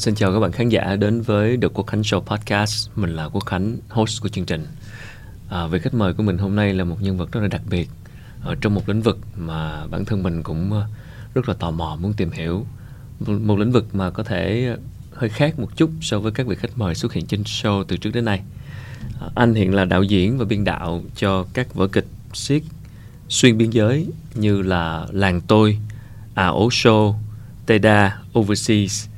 xin chào các bạn khán giả đến với The Quốc Khánh Show Podcast. Mình là Quốc Khánh, host của chương trình. À, vị khách mời của mình hôm nay là một nhân vật rất là đặc biệt ở trong một lĩnh vực mà bản thân mình cũng ờ, rất là tò mò muốn tìm hiểu. Một, một lĩnh vực mà có thể hơi khác một chút so với các vị khách mời xuất hiện trên show từ trước đến nay. À, anh hiện là đạo diễn và biên đạo cho các vở kịch siết xuyên biên giới như là Làng Tôi, À Ố Show, Teda, Overseas.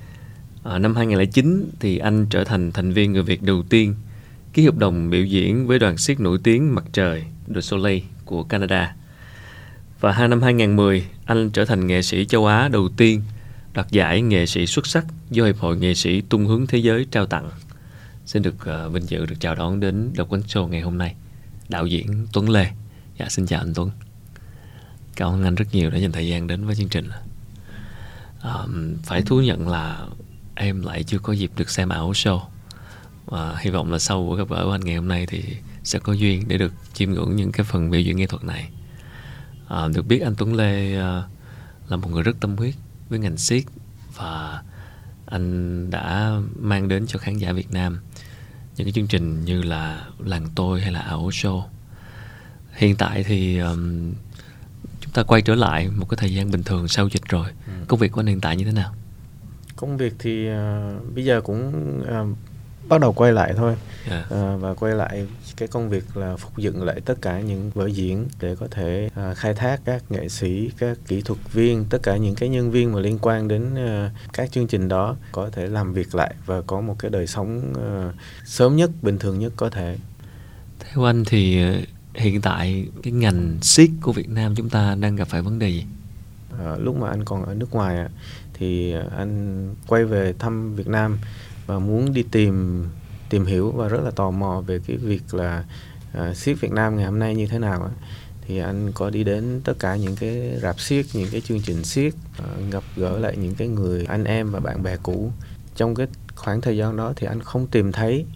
À, năm 2009 thì anh trở thành thành viên người Việt đầu tiên ký hợp đồng biểu diễn với đoàn siếc nổi tiếng Mặt Trời, The Soleil của Canada. Và hai năm 2010, anh trở thành nghệ sĩ châu Á đầu tiên đoạt giải nghệ sĩ xuất sắc do Hiệp hội Nghệ sĩ Tung hướng Thế giới trao tặng. Xin được uh, vinh dự được chào đón đến Độc Quán Show ngày hôm nay. Đạo diễn Tuấn Lê. Dạ, xin chào anh Tuấn. Cảm ơn anh rất nhiều đã dành thời gian đến với chương trình. Um, phải thú nhận là em lại chưa có dịp được xem ảo show. Và hy vọng là sau buổi gặp gỡ của anh ngày hôm nay thì sẽ có duyên để được chiêm ngưỡng những cái phần biểu diễn nghệ thuật này. À, được biết anh Tuấn Lê uh, là một người rất tâm huyết với ngành siết và anh đã mang đến cho khán giả Việt Nam những cái chương trình như là làng tôi hay là ảo show. Hiện tại thì um, chúng ta quay trở lại một cái thời gian bình thường sau dịch rồi. Ừ. công việc của anh hiện tại như thế nào công việc thì uh, bây giờ cũng uh, bắt đầu quay lại thôi yeah. uh, và quay lại cái công việc là phục dựng lại tất cả những vở diễn để có thể uh, khai thác các nghệ sĩ các kỹ thuật viên tất cả những cái nhân viên mà liên quan đến uh, các chương trình đó có thể làm việc lại và có một cái đời sống uh, sớm nhất bình thường nhất có thể theo anh thì hiện tại cái ngành siết của Việt Nam chúng ta đang gặp phải vấn đề gì? À, lúc mà anh còn ở nước ngoài thì anh quay về thăm Việt Nam và muốn đi tìm tìm hiểu và rất là tò mò về cái việc là à, uh, siết Việt Nam ngày hôm nay như thế nào thì anh có đi đến tất cả những cái rạp siết những cái chương trình siết uh, à, gặp gỡ lại những cái người anh em và bạn bè cũ. Trong cái khoảng thời gian đó thì anh không tìm thấy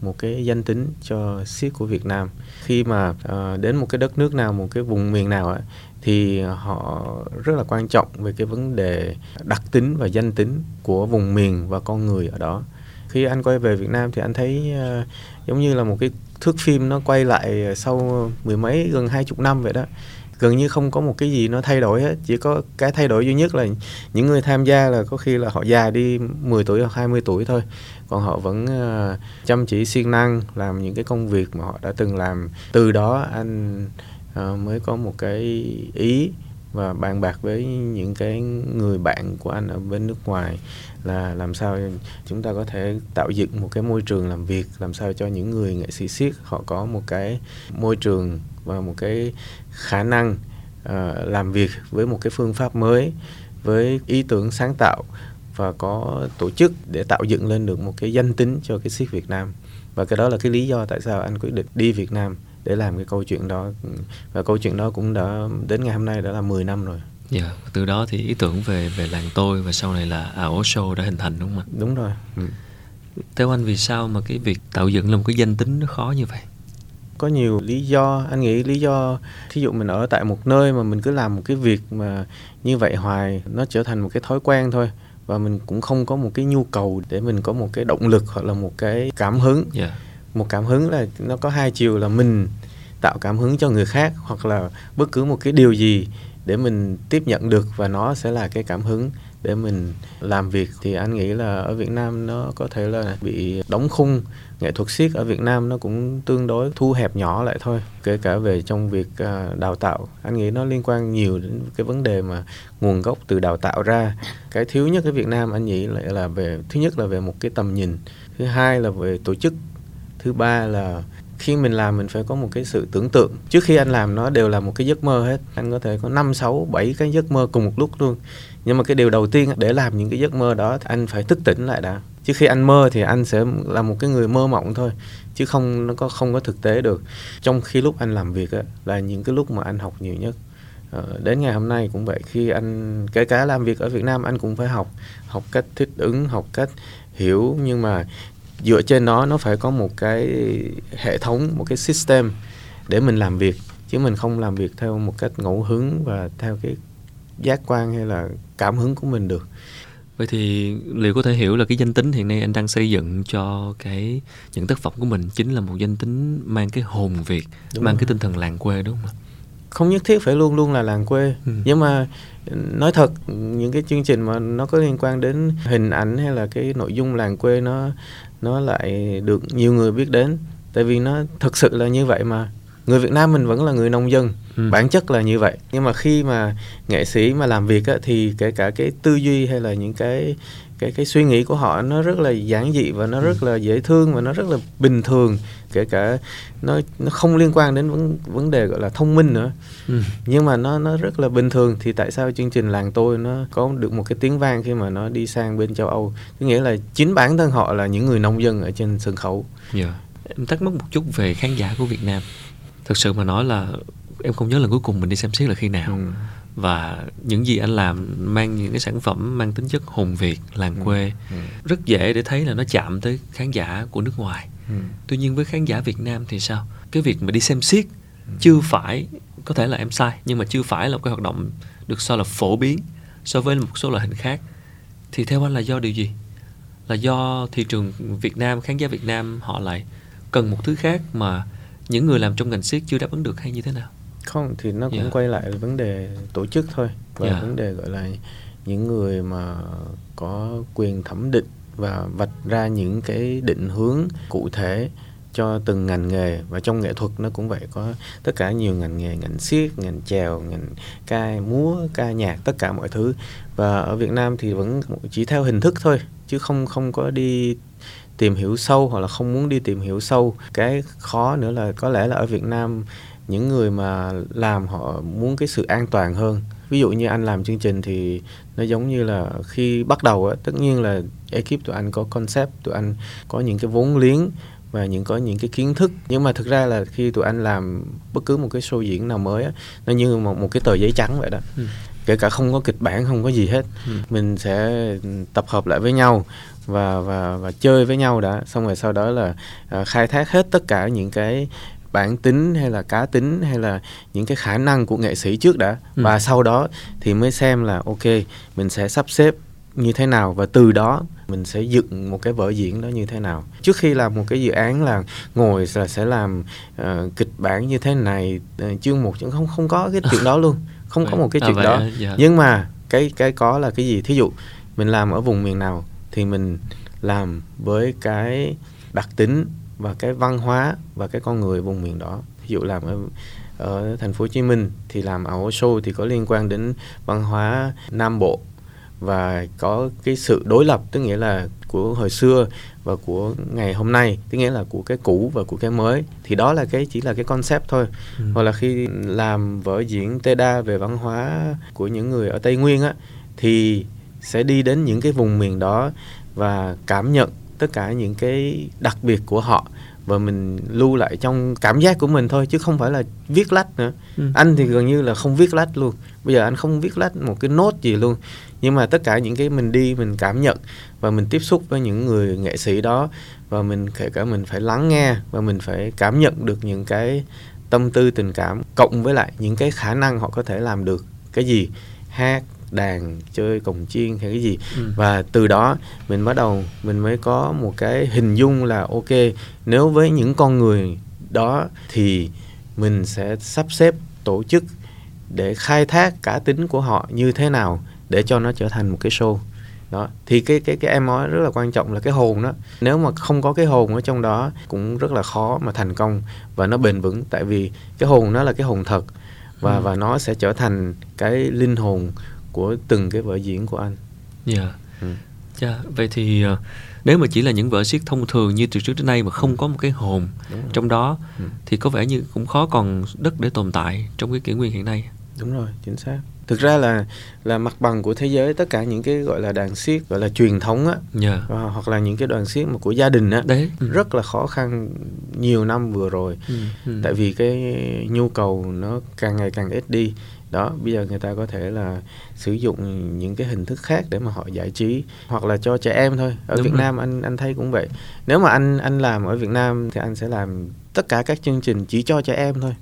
một cái danh tính cho siết của Việt Nam. Khi mà uh, đến một cái đất nước nào một cái vùng miền nào ấy, thì họ rất là quan trọng về cái vấn đề đặc tính và danh tính của vùng miền và con người ở đó. Khi anh quay về Việt Nam thì anh thấy uh, giống như là một cái thước phim nó quay lại sau mười mấy gần hai chục năm vậy đó. Gần như không có một cái gì nó thay đổi hết chỉ có cái thay đổi duy nhất là những người tham gia là có khi là họ già đi 10 tuổi hoặc 20 tuổi thôi. Còn họ vẫn uh, chăm chỉ siêng năng làm những cái công việc mà họ đã từng làm. Từ đó anh uh, mới có một cái ý và bàn bạc với những cái người bạn của anh ở bên nước ngoài là làm sao chúng ta có thể tạo dựng một cái môi trường làm việc làm sao cho những người nghệ sĩ siết họ có một cái môi trường và một cái khả năng uh, làm việc với một cái phương pháp mới với ý tưởng sáng tạo và có tổ chức để tạo dựng lên được một cái danh tính cho cái siết Việt Nam. Và cái đó là cái lý do tại sao anh quyết định đi Việt Nam để làm cái câu chuyện đó và câu chuyện đó cũng đã đến ngày hôm nay đã là 10 năm rồi. Dạ, yeah, từ đó thì ý tưởng về về làng tôi và sau này là ảo show đã hình thành đúng không ạ? Đúng rồi. Ừ. Theo anh vì sao mà cái việc tạo dựng lên một cái danh tính nó khó như vậy? Có nhiều lý do, anh nghĩ lý do thí dụ mình ở tại một nơi mà mình cứ làm một cái việc mà như vậy hoài nó trở thành một cái thói quen thôi và mình cũng không có một cái nhu cầu để mình có một cái động lực hoặc là một cái cảm hứng. Yeah dạ một cảm hứng là nó có hai chiều là mình tạo cảm hứng cho người khác hoặc là bất cứ một cái điều gì để mình tiếp nhận được và nó sẽ là cái cảm hứng để mình làm việc. Thì anh nghĩ là ở Việt Nam nó có thể là bị đóng khung nghệ thuật siết ở Việt Nam nó cũng tương đối thu hẹp nhỏ lại thôi, kể cả về trong việc à, đào tạo. Anh nghĩ nó liên quan nhiều đến cái vấn đề mà nguồn gốc từ đào tạo ra. Cái thiếu nhất ở Việt Nam anh nghĩ lại là về, thứ nhất là về một cái tầm nhìn, thứ hai là về tổ chức thứ ba là khi mình làm mình phải có một cái sự tưởng tượng. Trước khi anh làm nó đều là một cái giấc mơ hết. Anh có thể có năm sáu bảy cái giấc mơ cùng một lúc luôn. Nhưng mà cái điều đầu tiên để làm những cái giấc mơ đó thì anh phải thức tỉnh lại đã. Trước khi anh mơ thì anh sẽ là một cái người mơ mộng thôi chứ không nó có không có thực tế được. Trong khi lúc anh làm việc á, là những cái lúc mà anh học nhiều nhất. Ờ, đến ngày hôm nay cũng vậy khi anh kể cả làm việc ở Việt Nam anh cũng phải học học cách thích ứng học cách hiểu. Nhưng mà dựa trên nó nó phải có một cái hệ thống một cái system để mình làm việc chứ mình không làm việc theo một cách ngẫu hứng và theo cái giác quan hay là cảm hứng của mình được vậy thì liệu có thể hiểu là cái danh tính hiện nay anh đang xây dựng cho cái những tác phẩm của mình chính là một danh tính mang cái hồn việt Đúng mang rồi. cái tinh thần làng quê đúng không ạ không nhất thiết phải luôn luôn là làng quê Ừ. nhưng mà nói thật những cái chương trình mà nó có liên quan đến hình ảnh hay là cái nội dung làng quê nó nó lại được nhiều người biết đến. Tại vì nó thực sự là như vậy mà. Người Việt Nam mình vẫn là người nông dân Ừ. bản chất là như vậy. Nhưng mà khi mà nghệ sĩ mà làm việc á, thì kể cả cái tư duy hay là những cái cái cái suy nghĩ của họ nó rất là giản dị và nó rất là dễ thương và nó rất là bình thường kể cả nó nó không liên quan đến vấn vấn đề gọi là thông minh nữa ừ. nhưng mà nó nó rất là bình thường thì tại sao chương trình làng tôi nó có được một cái tiếng vang khi mà nó đi sang bên châu Âu có nghĩa là chính bản thân họ là những người nông dân ở trên sân khấu Dạ. Em thắc mắc một chút về khán giả của Việt Nam. Thực sự mà nói là em không nhớ lần cuối cùng mình đi xem xét là khi nào. ừ. Và những gì anh làm mang những cái sản phẩm mang tính chất hồn Việt, làng quê Ừ. rất dễ để thấy là nó chạm tới khán giả của nước ngoài. Ừ. Tuy nhiên với khán giả Việt Nam thì sao? Cái việc mà đi xem xiết chưa phải có thể là em sai nhưng mà chưa phải là một cái hoạt động được cho là phổ biến so với một số loại hình khác. Thì theo anh là do điều gì? Là do thị trường Việt Nam, khán giả Việt Nam họ lại cần một thứ khác mà những người làm trong ngành siết chưa đáp ứng được hay như thế nào? Không thì nó cũng Dạ. quay lại vấn đề tổ chức thôi và Dạ. vấn đề gọi là những người mà có quyền thẩm định và vạch ra những cái định hướng cụ thể cho từng ngành nghề và trong nghệ thuật nó cũng vậy có tất cả nhiều ngành nghề ngành siết ngành chèo ngành ca múa ca nhạc tất cả mọi thứ và ở Việt Nam thì vẫn chỉ theo hình thức thôi chứ không không có đi tìm hiểu sâu hoặc là không muốn đi tìm hiểu sâu cái khó nữa là có lẽ là ở Việt Nam những người mà làm họ muốn cái sự an toàn hơn. Ví dụ như anh làm chương trình thì nó giống như là khi bắt đầu á tất nhiên là ekip tụi anh có concept tụi anh có những cái vốn liếng và những có những cái kiến thức. Nhưng mà thực ra là khi tụi anh làm bất cứ một cái show diễn nào mới á nó như một một cái tờ giấy trắng vậy đó. Ừ. kể cả không có kịch bản không có gì hết. Ừ. mình sẽ tập hợp lại với nhau và và và chơi với nhau đã. Xong rồi sau đó là à, khai thác hết tất cả những cái bản tính hay là cá tính hay là những cái khả năng của nghệ sĩ trước đã Ừ. và sau đó thì mới xem là ok mình sẽ sắp xếp như thế nào và từ đó mình sẽ dựng một cái vở diễn đó như thế nào trước khi làm một cái dự án là ngồi là sẽ làm ờ, kịch bản như thế này ờ, chương một chương không không có cái chuyện đó luôn không có một cái À, chuyện vậy đó? Dạ. nhưng mà cái cái có là cái gì thí dụ mình làm ở vùng miền nào thì mình làm với cái đặc tính và cái văn hóa và cái con người vùng miền đó. Ví dụ làm ở ở thành phố Hồ Chí Minh thì làm ảo show thì có liên quan đến văn hóa Nam Bộ và có cái sự đối lập tức nghĩa là của hồi xưa và của ngày hôm nay tức nghĩa là của cái cũ và của cái mới. Thì đó là cái chỉ là cái concept thôi. Ừ. hoặc là khi làm vở diễn tê đa về văn hóa của những người ở Tây Nguyên á thì sẽ đi đến những cái vùng miền đó và cảm nhận tất cả những cái đặc biệt của họ và mình lưu lại trong cảm giác của mình thôi chứ không phải là viết lách nữa. Ừ. anh thì gần như là không viết lách luôn. Bây giờ anh không viết lách một cái nốt gì luôn. Nhưng mà tất cả những cái mình đi mình cảm nhận và mình tiếp xúc với những người nghệ sĩ đó và mình kể cả mình phải lắng nghe và mình phải cảm nhận được những cái tâm tư tình cảm cộng với lại những cái khả năng họ có thể làm được. Cái gì hát đàn chơi cồng chiên hay cái gì Ừ. và từ đó mình bắt đầu mình mới có một cái hình dung là ok nếu với những con người đó thì mình sẽ sắp xếp tổ chức để khai thác cá tính của họ như thế nào để cho nó trở thành một cái show đó thì cái cái cái em nói rất là quan trọng là cái hồn đó nếu mà không có cái hồn ở trong đó cũng rất là khó mà thành công và nó bền vững tại vì cái hồn nó là cái hồn thật và Ừ. và nó sẽ trở thành cái linh hồn của từng cái vở diễn của anh Dạ. Ừ. Dạ, vậy thì ờ, nếu mà chỉ là những vở siết thông thường như từ trước đến nay mà không có một cái hồn trong đó Ừ. thì có vẻ như cũng khó còn đất để tồn tại trong cái kỷ nguyên hiện nay. đúng rồi chính xác thực ra là là mặt bằng của thế giới tất cả những cái gọi là đàn siết gọi là truyền thống á Dạ. và hoặc là những cái đoàn siết mà của gia đình á Đấy. Ừ. rất là khó khăn nhiều năm vừa rồi Ừ. Ừ. tại vì cái nhu cầu nó càng ngày càng ít đi đó bây giờ người ta có thể là sử dụng những cái hình thức khác để mà họ giải trí hoặc là cho trẻ em thôi. Ở Đúng Việt rồi. Nam anh anh thấy cũng vậy. Nếu mà anh anh làm ở Việt Nam thì anh sẽ làm tất cả các chương trình chỉ cho trẻ em thôi.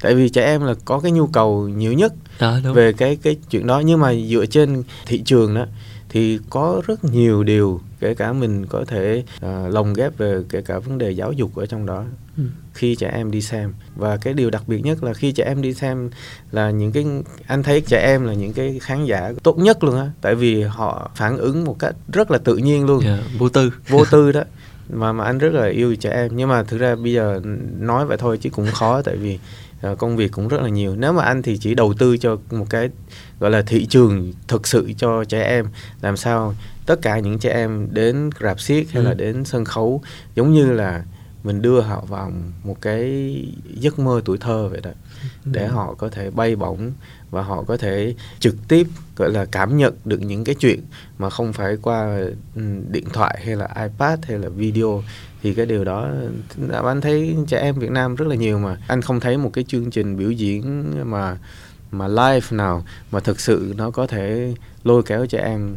Tại vì trẻ em là có cái nhu cầu nhiều nhất À, đúng. về cái cái chuyện đó. Nhưng mà dựa trên thị trường đó thì có rất nhiều điều kể cả mình có thể uh, lồng ghép về kể cả vấn đề giáo dục ở trong đó ừ. khi trẻ em đi xem. Và cái điều đặc biệt nhất là khi trẻ em đi xem là những cái anh thấy trẻ em là những cái khán giả tốt nhất luôn á. Tại vì họ phản ứng một cách rất là tự nhiên luôn. Yeah, dạ, vô tư. Vô tư đó. Mà mà anh rất là yêu trẻ em. Nhưng mà thực ra bây giờ nói vậy thôi chứ cũng khó tại vì uh, công việc cũng rất là nhiều. Nếu mà anh thì chỉ đầu tư cho một cái gọi là thị trường thực sự cho trẻ em làm sao tất cả những trẻ em đến rạp xiếc hay ừ. là đến sân khấu giống như là mình đưa họ vào một cái giấc mơ tuổi thơ vậy đó ừ. để họ có thể bay bổng và họ có thể trực tiếp gọi là cảm nhận được những cái chuyện mà không phải qua ừ, điện thoại hay là ipad hay là video thì cái điều đó anh thấy trẻ em Việt Nam rất là nhiều mà anh không thấy một cái chương trình biểu diễn mà mà live nào mà thực sự nó có thể lôi kéo trẻ em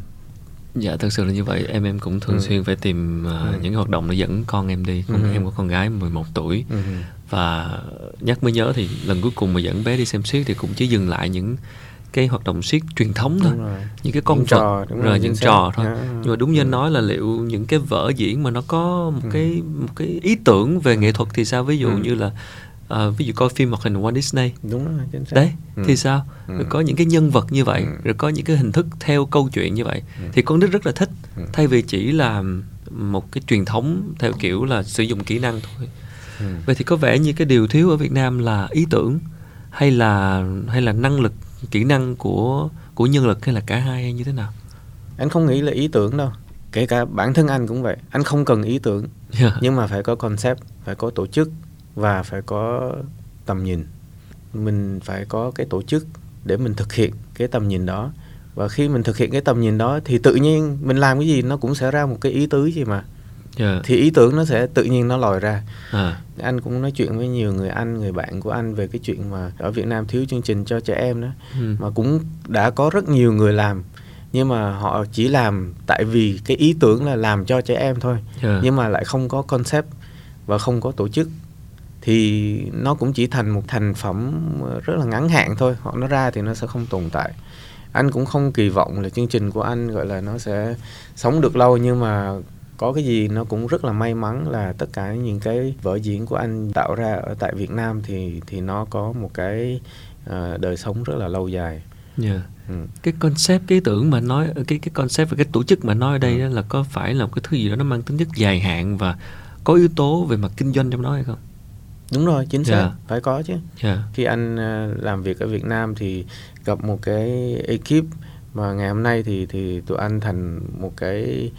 dạ thực sự là như vậy em em cũng thường ừ. xuyên phải tìm uh, ừ. những hoạt động để dẫn con em đi con ừ. em có con gái 11 tuổi ừ. và nhắc mới nhớ thì lần cuối cùng mà dẫn bé đi xem siết thì cũng chỉ dừng lại những cái hoạt động siết truyền thống thôi những cái con những vật trò, rồi, rồi những trò thôi yeah. nhưng mà đúng như anh nói là liệu những cái vở diễn mà nó có một ừ. cái một cái ý tưởng về nghệ thuật thì sao ví dụ ừ. như là uh, ví dụ coi phim hoạt hình Walt Disney đúng rồi chính xác. đấy ừ. thì sao ừ. rồi có những cái nhân vật như vậy ừ. rồi có những cái hình thức theo câu chuyện như vậy ừ. thì con nít rất là thích ừ. thay vì chỉ là một cái truyền thống theo kiểu là sử dụng kỹ năng thôi ừ. vậy thì có vẻ như cái điều thiếu ở Việt Nam là ý tưởng hay là hay là năng lực kỹ năng của của nhân lực hay là cả hai hay như thế nào anh không nghĩ là ý tưởng đâu kể cả bản thân anh cũng vậy anh không cần ý tưởng yeah. nhưng mà phải có concept phải có tổ chức và phải có tầm nhìn mình phải có cái tổ chức để mình thực hiện cái tầm nhìn đó và khi mình thực hiện cái tầm nhìn đó thì tự nhiên mình làm cái gì nó cũng sẽ ra một cái ý tứ gì mà yeah. Dạ. thì ý tưởng nó sẽ tự nhiên nó lòi ra à. anh cũng nói chuyện với nhiều người anh người bạn của anh về cái chuyện mà ở Việt Nam thiếu chương trình cho trẻ em đó ừ. mà cũng đã có rất nhiều người làm nhưng mà họ chỉ làm tại vì cái ý tưởng là làm cho trẻ em thôi yeah. Dạ. nhưng mà lại không có concept và không có tổ chức thì nó cũng chỉ thành một thành phẩm rất là ngắn hạn thôi họ nó ra thì nó sẽ không tồn tại anh cũng không kỳ vọng là chương trình của anh gọi là nó sẽ sống được lâu nhưng mà có cái gì nó cũng rất là may mắn là tất cả những cái vở diễn của anh tạo ra ở tại Việt Nam thì thì nó có một cái uh, đời sống rất là lâu dài. Yeah. Dạ. Ừ. Cái concept cái tưởng mà nói cái cái concept và cái tổ chức mà nói ở đây ừ. là có phải là một cái thứ gì đó nó mang tính chất dài hạn và có yếu tố về mặt kinh doanh trong đó hay không? Đúng rồi, chính xác, yeah. Dạ. phải có chứ. Yeah. Dạ. Khi anh uh, làm việc ở Việt Nam thì gặp một cái ekip mà ngày hôm nay thì thì tụi anh thành một cái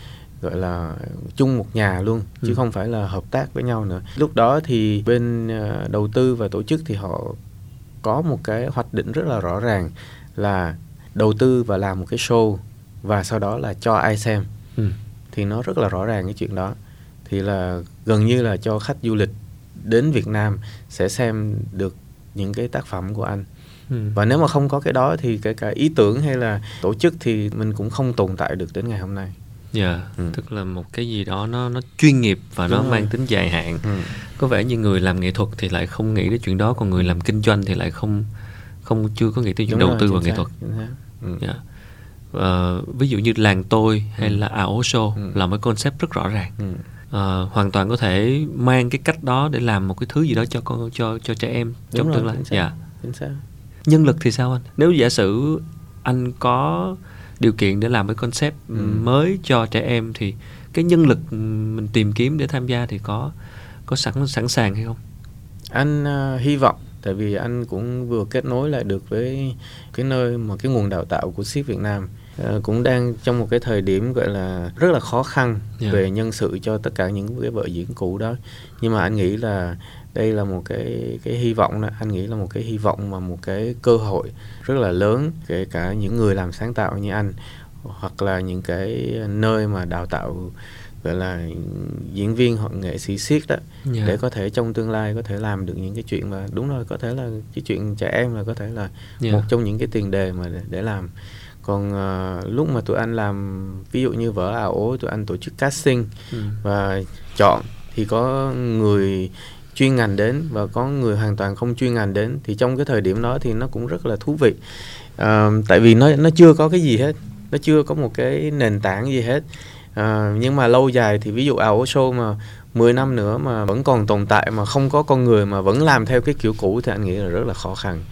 gọi là chung một nhà luôn chứ ừ. không phải là hợp tác với nhau nữa lúc đó thì bên uh, đầu tư và tổ chức thì họ có một cái hoạch định rất là rõ ràng là đầu tư và làm một cái show và sau đó là cho ai xem ừ. thì nó rất là rõ ràng cái chuyện đó thì là gần như là cho khách du lịch đến Việt Nam sẽ xem được những cái tác phẩm của anh ừ. và nếu mà không có cái đó thì kể cả ý tưởng hay là tổ chức thì mình cũng không tồn tại được đến ngày hôm nay Dạ, yeah, ừ. tức là một cái gì đó nó nó chuyên nghiệp và Đúng nó rồi. mang tính dài hạn. Ừ. Có vẻ như người làm nghệ thuật thì lại không nghĩ đến chuyện đó, còn người làm kinh doanh thì lại không không chưa có nghĩ tới chuyện Đúng đầu rồi, tư vào nghệ thuật. Ừ. Yeah. Uh, ví dụ như làng tôi hay ừ. là ảo show ừ. là một concept rất rõ ràng. Ừ. Uh, hoàn toàn có thể mang cái cách đó để làm một cái thứ gì đó cho con cho cho trẻ em Đúng trong rồi, tương lai. Dạ. Chính xác. Nhân lực thì sao anh? Nếu giả sử anh có điều kiện để làm cái concept ừ. mới cho trẻ em thì cái nhân lực mình tìm kiếm để tham gia thì có có sẵn sẵn sàng hay không? Anh uh, hy vọng tại vì anh cũng vừa kết nối lại được với cái nơi mà cái nguồn đào tạo của ship Việt Nam cũng đang trong một cái thời điểm gọi là rất là khó khăn yeah. Dạ. về nhân sự cho tất cả những cái vở diễn cũ đó nhưng mà anh nghĩ là đây là một cái cái hy vọng đó anh nghĩ là một cái hy vọng mà một cái cơ hội rất là lớn kể cả những người làm sáng tạo như anh hoặc là những cái nơi mà đào tạo gọi là diễn viên hoặc nghệ sĩ siết đó yeah. Dạ. để có thể trong tương lai có thể làm được những cái chuyện mà đúng rồi có thể là cái chuyện trẻ em là có thể là yeah. Dạ. một trong những cái tiền đề mà để, để làm còn uh, lúc mà tụi anh làm ví dụ như vở ảo ố tụi anh tổ chức casting ừ. và chọn thì có người chuyên ngành đến và có người hoàn toàn không chuyên ngành đến thì trong cái thời điểm đó thì nó cũng rất là thú vị. À, tại vì nó nó chưa có cái gì hết nó chưa có một cái nền tảng gì hết. À, nhưng mà lâu dài thì ví dụ ảo show mà 10 năm nữa mà vẫn còn tồn tại mà không có con người mà vẫn làm theo cái kiểu cũ thì anh nghĩ là rất là khó khăn.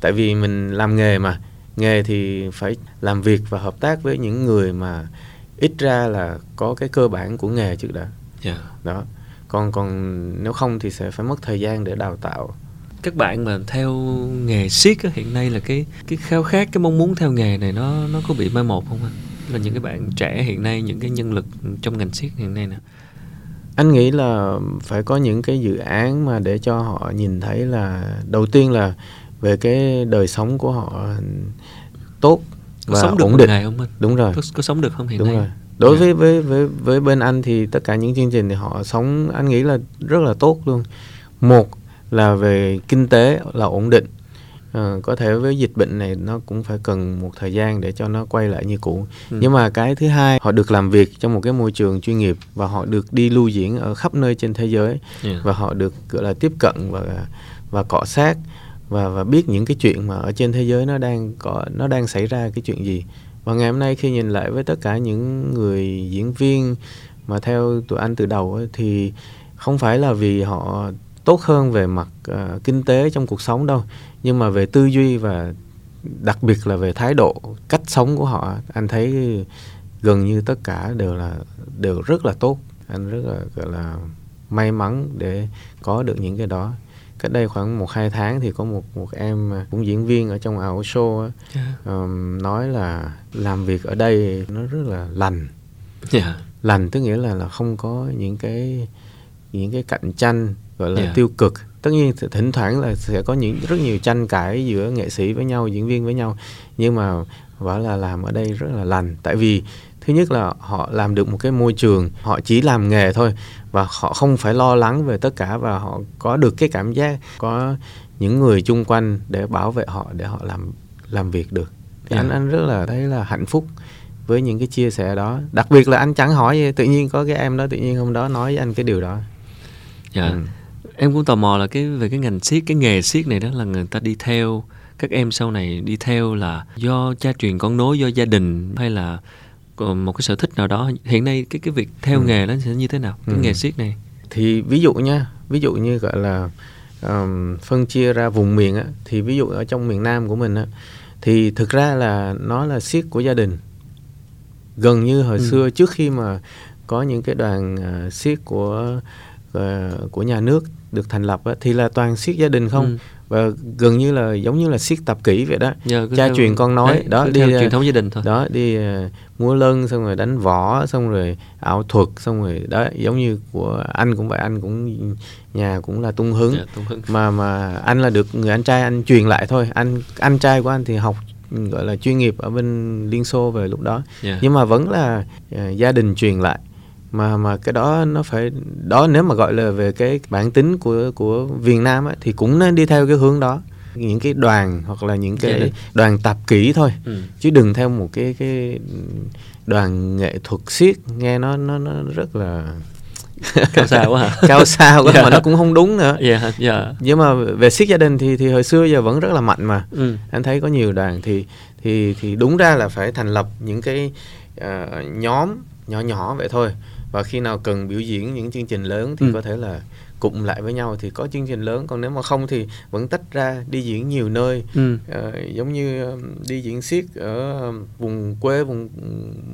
Tại vì mình làm nghề mà nghề thì phải làm việc và hợp tác với những người mà ít ra là có cái cơ bản của nghề trước đã. Yeah. đó. Còn còn nếu không thì sẽ phải mất thời gian để đào tạo. Các bạn mà theo nghề siết hiện nay là cái cái khao khát cái mong muốn theo nghề này nó nó có bị mai một không anh là những cái bạn trẻ hiện nay những cái nhân lực trong ngành siết hiện nay nè. Anh nghĩ là phải có những cái dự án mà để cho họ nhìn thấy là đầu tiên là về cái đời sống của họ tốt có và sống được ổn định ngày không anh đúng rồi có, có sống được không hiện đúng nay rồi đối. Dạ. với với với với bên anh thì tất cả những chương trình thì họ sống anh nghĩ là rất là tốt luôn một là về kinh tế là ổn định à, có thể với dịch bệnh này nó cũng phải cần một thời gian để cho nó quay lại như cũ ừ. nhưng mà cái thứ hai họ được làm việc trong một cái môi trường chuyên nghiệp và họ được đi lưu diễn ở khắp nơi trên thế giới yeah. và họ được gọi là tiếp cận và và cọ sát và và biết những cái chuyện mà ở trên thế giới nó đang có nó đang xảy ra cái chuyện gì. Và ngày hôm nay khi nhìn lại với tất cả những người diễn viên mà theo tụi anh từ đầu ấy, thì không phải là vì họ tốt hơn về mặt uh, kinh tế trong cuộc sống đâu nhưng mà về tư duy và đặc biệt là về thái độ cách sống của họ anh thấy gần như tất cả đều là đều rất là tốt. Anh rất là gọi là may mắn để có được những cái đó cách đây khoảng một hai tháng thì có một một em cũng diễn viên ở trong ảo show yeah. Dạ. um, nói là làm việc ở đây nó rất là lành yeah. Dạ. lành tức nghĩa là là không có những cái những cái cạnh tranh gọi là yeah. Dạ. tiêu cực tất nhiên thỉnh thoảng là sẽ có những rất nhiều tranh cãi giữa nghệ sĩ với nhau diễn viên với nhau nhưng mà bảo là làm ở đây rất là lành tại vì thứ nhất là họ làm được một cái môi trường họ chỉ làm nghề thôi và họ không phải lo lắng về tất cả và họ có được cái cảm giác có những người chung quanh để bảo vệ họ để họ làm làm việc được thì yeah. anh anh rất là thấy là hạnh phúc với những cái chia sẻ đó đặc biệt là anh chẳng hỏi gì tự nhiên có cái em đó tự nhiên hôm đó nói với anh cái điều đó dạ yeah. ừ. em cũng tò mò là cái về cái ngành siết cái nghề siết này đó là người ta đi theo các em sau này đi theo là do cha truyền con nối do gia đình hay là một cái sở thích nào đó hiện nay cái cái việc theo ừ. nghề nó sẽ như thế nào cái ừ. nghề siết này thì ví dụ nha ví dụ như gọi là um, phân chia ra vùng miền á thì ví dụ ở trong miền Nam của mình á thì thực ra là nó là siết của gia đình gần như hồi ừ. xưa trước khi mà có những cái đoàn uh, siết của uh, của nhà nước được thành lập á, thì là toàn siết gia đình không ừ và gần như là giống như là siết tập kỹ vậy đó. Yeah, dạ, cha theo, truyền con nói. đấy, đó đi theo truyền thống gia đình thôi. đó đi uh, múa lân xong rồi đánh võ xong rồi ảo thuật xong rồi đó giống như của anh cũng vậy. Anh cũng nhà cũng là tung hứng, yeah, dạ, tung hứng. mà mà anh là được người anh trai anh truyền lại thôi. Anh anh trai của anh thì học gọi là chuyên nghiệp ở bên liên xô về lúc đó. Yeah. Dạ. nhưng mà vẫn là uh, gia đình truyền lại mà mà cái đó nó phải đó nếu mà gọi là về cái bản tính của của Việt Nam ấy, thì cũng nên đi theo cái hướng đó những cái đoàn hoặc là những cái yeah. đoàn tập kỹ thôi ừ. chứ đừng theo một cái cái đoàn nghệ thuật siết nghe nó nó nó rất là cao xa quá hả cao xa quá yeah. mà nó cũng không đúng nữa yeah, yeah. nhưng mà về siết gia đình thì thì hồi xưa giờ vẫn rất là mạnh mà ừ. anh thấy có nhiều đoàn thì thì thì đúng ra là phải thành lập những cái uh, nhóm nhỏ nhỏ vậy thôi và khi nào cần biểu diễn những chương trình lớn thì ừ. có thể là cụm lại với nhau thì có chương trình lớn còn nếu mà không thì vẫn tách ra đi diễn nhiều nơi ừ. uh, giống như đi diễn xiết ở vùng quê vùng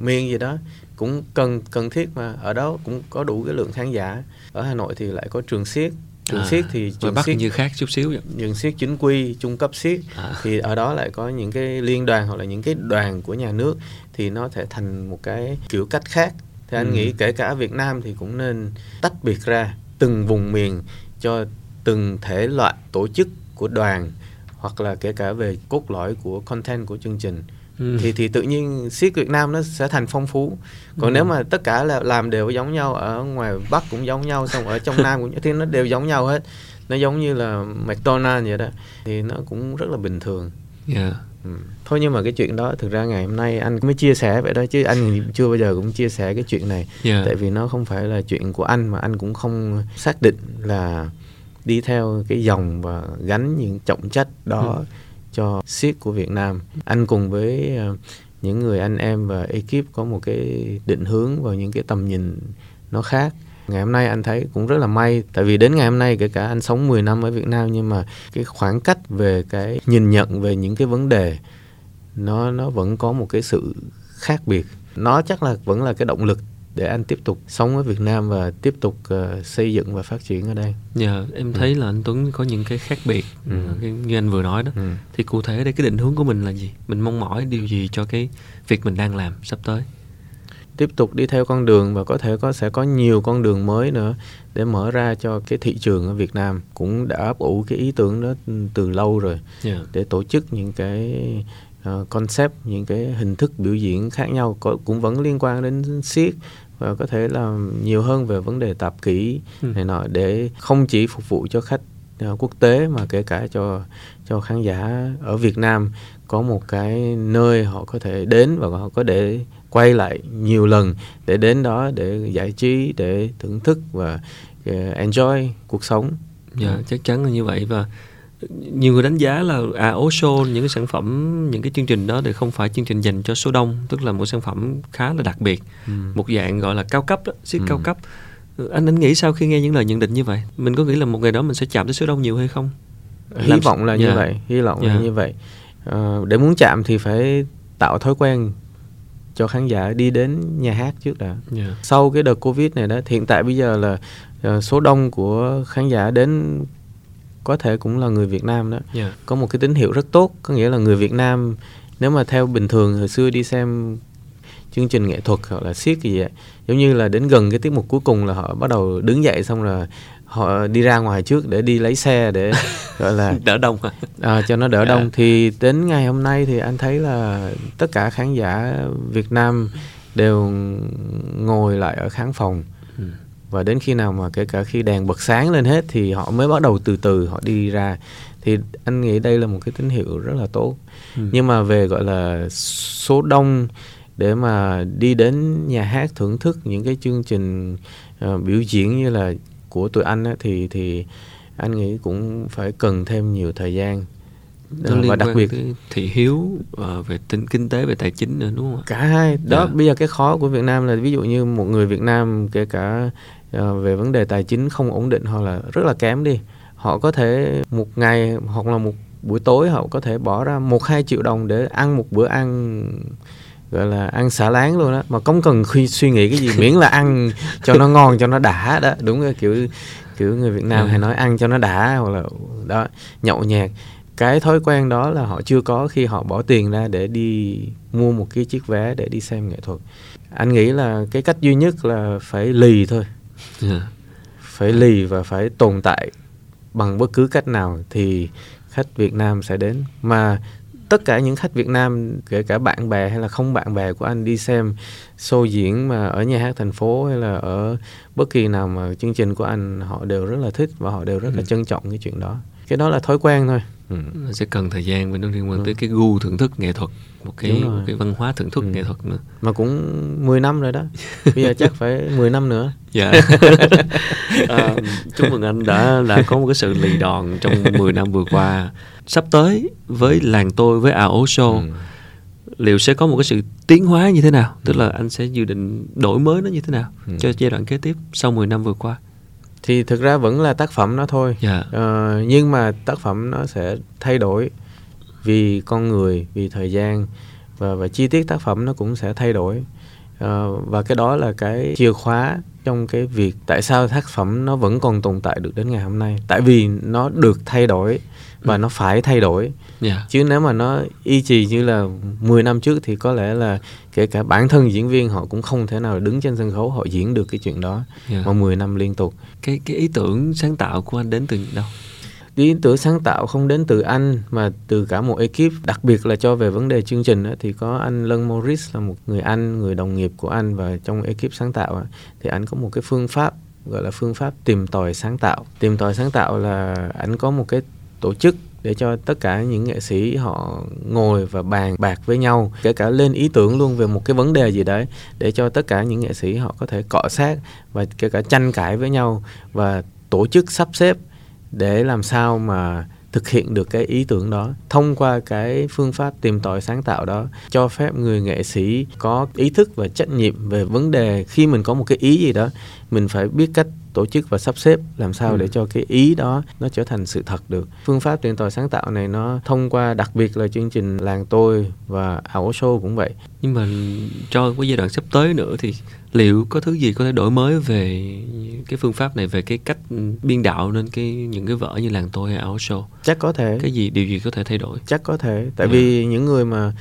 miền gì đó cũng cần cần thiết mà ở đó cũng có đủ cái lượng khán giả ở Hà Nội thì lại có trường xiết trường à, siết thì trường Bắc siết như khác chút xíu vậy. trường siết chính quy trung cấp siết à. thì ở đó lại có những cái liên đoàn hoặc là những cái đoàn của nhà nước thì nó thể thành một cái kiểu cách khác thì anh ừ. nghĩ kể cả Việt Nam thì cũng nên tách biệt ra từng vùng miền cho từng thể loại tổ chức của đoàn hoặc là kể cả về cốt lõi của content của chương trình ừ. thì thì tự nhiên siết Việt Nam nó sẽ thành phong phú còn ừ. nếu mà tất cả là làm đều giống nhau ở ngoài Bắc cũng giống nhau xong ở trong Nam cũng thì nó đều giống nhau hết nó giống như là McDonald vậy đó thì nó cũng rất là bình thường yeah. Ừ. thôi nhưng mà cái chuyện đó thực ra ngày hôm nay anh mới chia sẻ vậy đó chứ anh chưa bao giờ cũng chia sẻ cái chuyện này yeah. Tại vì nó không phải là chuyện của anh mà anh cũng không xác định là đi theo cái dòng và gánh những trọng trách đó ừ. cho siết của Việt Nam anh cùng với uh, những người anh em và ekip có một cái định hướng và những cái tầm nhìn nó khác ngày hôm nay anh thấy cũng rất là may tại vì đến ngày hôm nay kể cả anh sống 10 năm ở Việt Nam nhưng mà cái khoảng cách về cái nhìn nhận về những cái vấn đề nó nó vẫn có một cái sự khác biệt nó chắc là vẫn là cái động lực để anh tiếp tục sống ở Việt Nam và tiếp tục uh, xây dựng và phát triển ở đây. Dạ, em thấy ừ. là anh Tuấn có những cái khác biệt ừ. như anh vừa nói đó. Ừ. Thì cụ thể đây cái định hướng của mình là gì? Mình mong mỏi điều gì cho cái việc mình đang làm sắp tới? Tiếp tục đi theo con đường và có thể có sẽ có nhiều con đường mới nữa để mở ra cho cái thị trường ở Việt Nam cũng đã ấp ủ cái ý tưởng đó từ lâu rồi yeah. để tổ chức những cái uh, concept những cái hình thức biểu diễn khác nhau có, cũng vẫn liên quan đến siết và có thể là nhiều hơn về vấn đề tạp kỹ ừ. này nọ để không chỉ phục vụ cho khách quốc tế mà kể cả cho cho khán giả ở Việt Nam có một cái nơi họ có thể đến và họ có để quay lại nhiều lần để đến đó để giải trí để thưởng thức và uh, enjoy cuộc sống dạ chắc chắn là như vậy và nhiều người đánh giá là à ố show những cái sản phẩm những cái chương trình đó thì không phải chương trình dành cho số đông tức là một sản phẩm khá là đặc biệt ừ. một dạng gọi là cao cấp đó siết ừ. cao cấp anh anh nghĩ sao khi nghe những lời nhận định như vậy mình có nghĩ là một ngày đó mình sẽ chạm tới số đông nhiều hay không hy Làm... vọng là yeah. như dạ. vậy hy vọng yeah. là dạ. như vậy à, để muốn chạm thì phải tạo thói quen cho khán giả đi đến nhà hát trước đã. Yeah. Dạ. Sau cái đợt Covid này đó, hiện tại bây giờ là uh, số đông của khán giả đến có thể cũng là người Việt Nam đó. Yeah. Có một cái tín hiệu rất tốt, có nghĩa là người Việt Nam nếu mà theo bình thường hồi xưa đi xem chương trình nghệ thuật hoặc là siết gì vậy giống như là đến gần cái tiết mục cuối cùng là họ bắt đầu đứng dậy xong rồi họ đi ra ngoài trước để đi lấy xe để gọi là đỡ đông à, cho nó đỡ yeah. Dạ. đông thì đến ngày hôm nay thì anh thấy là tất cả khán giả Việt Nam đều ngồi lại ở khán phòng ừ. và đến khi nào mà kể cả khi đèn bật sáng lên hết thì họ mới bắt đầu từ từ họ đi ra thì anh nghĩ đây là một cái tín hiệu rất là tốt ừ. nhưng mà về gọi là số đông để mà đi đến nhà hát thưởng thức những cái chương trình uh, biểu diễn như là của tụi anh á, thì thì anh nghĩ cũng phải cần thêm nhiều thời gian nó và đặc biệt thị hiếu uh, về tính kinh tế về tài chính nữa đúng không cả hai đó yeah. Dạ. bây giờ cái khó của Việt Nam là ví dụ như một người Việt Nam kể cả uh, về vấn đề tài chính không ổn định hoặc là rất là kém đi họ có thể một ngày hoặc là một buổi tối họ có thể bỏ ra một hai triệu đồng để ăn một bữa ăn gọi là ăn xả láng luôn đó mà không cần khi suy nghĩ cái gì miễn là ăn cho nó ngon cho nó đã đó đúng rồi kiểu kiểu người Việt Nam ừ. hay nói ăn cho nó đã hoặc là đó nhậu nhẹt cái thói quen đó là họ chưa có khi họ bỏ tiền ra để đi mua một cái chiếc vé để đi xem nghệ thuật anh nghĩ là cái cách duy nhất là phải lì thôi yeah. Dạ. phải lì và phải tồn tại bằng bất cứ cách nào thì khách Việt Nam sẽ đến mà tất cả những khách Việt Nam kể cả bạn bè hay là không bạn bè của anh đi xem show diễn mà ở nhà hát thành phố hay là ở bất kỳ nào mà chương trình của anh họ đều rất là thích và họ đều rất là ừ. trân trọng cái chuyện đó cái đó là thói quen thôi ừ. sẽ cần thời gian và nó liên quan ừ. tới cái gu thưởng thức nghệ thuật một cái một cái văn hóa thưởng thức ừ. nghệ thuật nữa mà cũng 10 năm rồi đó bây giờ chắc phải 10 năm nữa dạ à, chúc mừng anh đã đã có một cái sự lì đòn trong 10 năm vừa qua sắp tới với làng tôi với AO Show ừ. liệu sẽ có một cái sự tiến hóa như thế nào tức là anh sẽ dự định đổi mới nó như thế nào ừ. cho giai đoạn kế tiếp sau 10 năm vừa qua thì thực ra vẫn là tác phẩm nó thôi yeah. Dạ. ờ, nhưng mà tác phẩm nó sẽ thay đổi vì con người vì thời gian và và chi tiết tác phẩm nó cũng sẽ thay đổi ờ, và cái đó là cái chìa khóa trong cái việc tại sao tác phẩm nó vẫn còn tồn tại được đến ngày hôm nay tại vì nó được thay đổi và ừ. nó phải thay đổi yeah. Dạ. chứ nếu mà nó y trì như là 10 năm trước thì có lẽ là kể cả bản thân diễn viên họ cũng không thể nào đứng trên sân khấu họ diễn được cái chuyện đó yeah. Dạ. mà 10 năm liên tục cái cái ý tưởng sáng tạo của anh đến từ đâu ý tưởng sáng tạo không đến từ anh mà từ cả một ekip đặc biệt là cho về vấn đề chương trình đó, thì có anh Lân Morris là một người anh người đồng nghiệp của anh và trong ekip sáng tạo thì anh có một cái phương pháp gọi là phương pháp tìm tòi sáng tạo tìm tòi sáng tạo là anh có một cái tổ chức để cho tất cả những nghệ sĩ họ ngồi và bàn bạc với nhau, kể cả lên ý tưởng luôn về một cái vấn đề gì đấy, để cho tất cả những nghệ sĩ họ có thể cọ sát và kể cả tranh cãi với nhau và tổ chức sắp xếp để làm sao mà thực hiện được cái ý tưởng đó, thông qua cái phương pháp tìm tòi sáng tạo đó, cho phép người nghệ sĩ có ý thức và trách nhiệm về vấn đề. Khi mình có một cái ý gì đó, mình phải biết cách tổ chức và sắp xếp làm sao ừ. để cho cái ý đó nó trở thành sự thật được phương pháp tìm tòi sáng tạo này nó thông qua đặc biệt là chương trình làng tôi và ảo show cũng vậy nhưng mà cho cái giai đoạn sắp tới nữa thì liệu có thứ gì có thể đổi mới về cái phương pháp này về cái cách biên đạo nên cái những cái vở như làng tôi hay ảo show chắc có thể cái gì điều gì có thể thay đổi chắc có thể tại yeah. Dạ. vì những người mà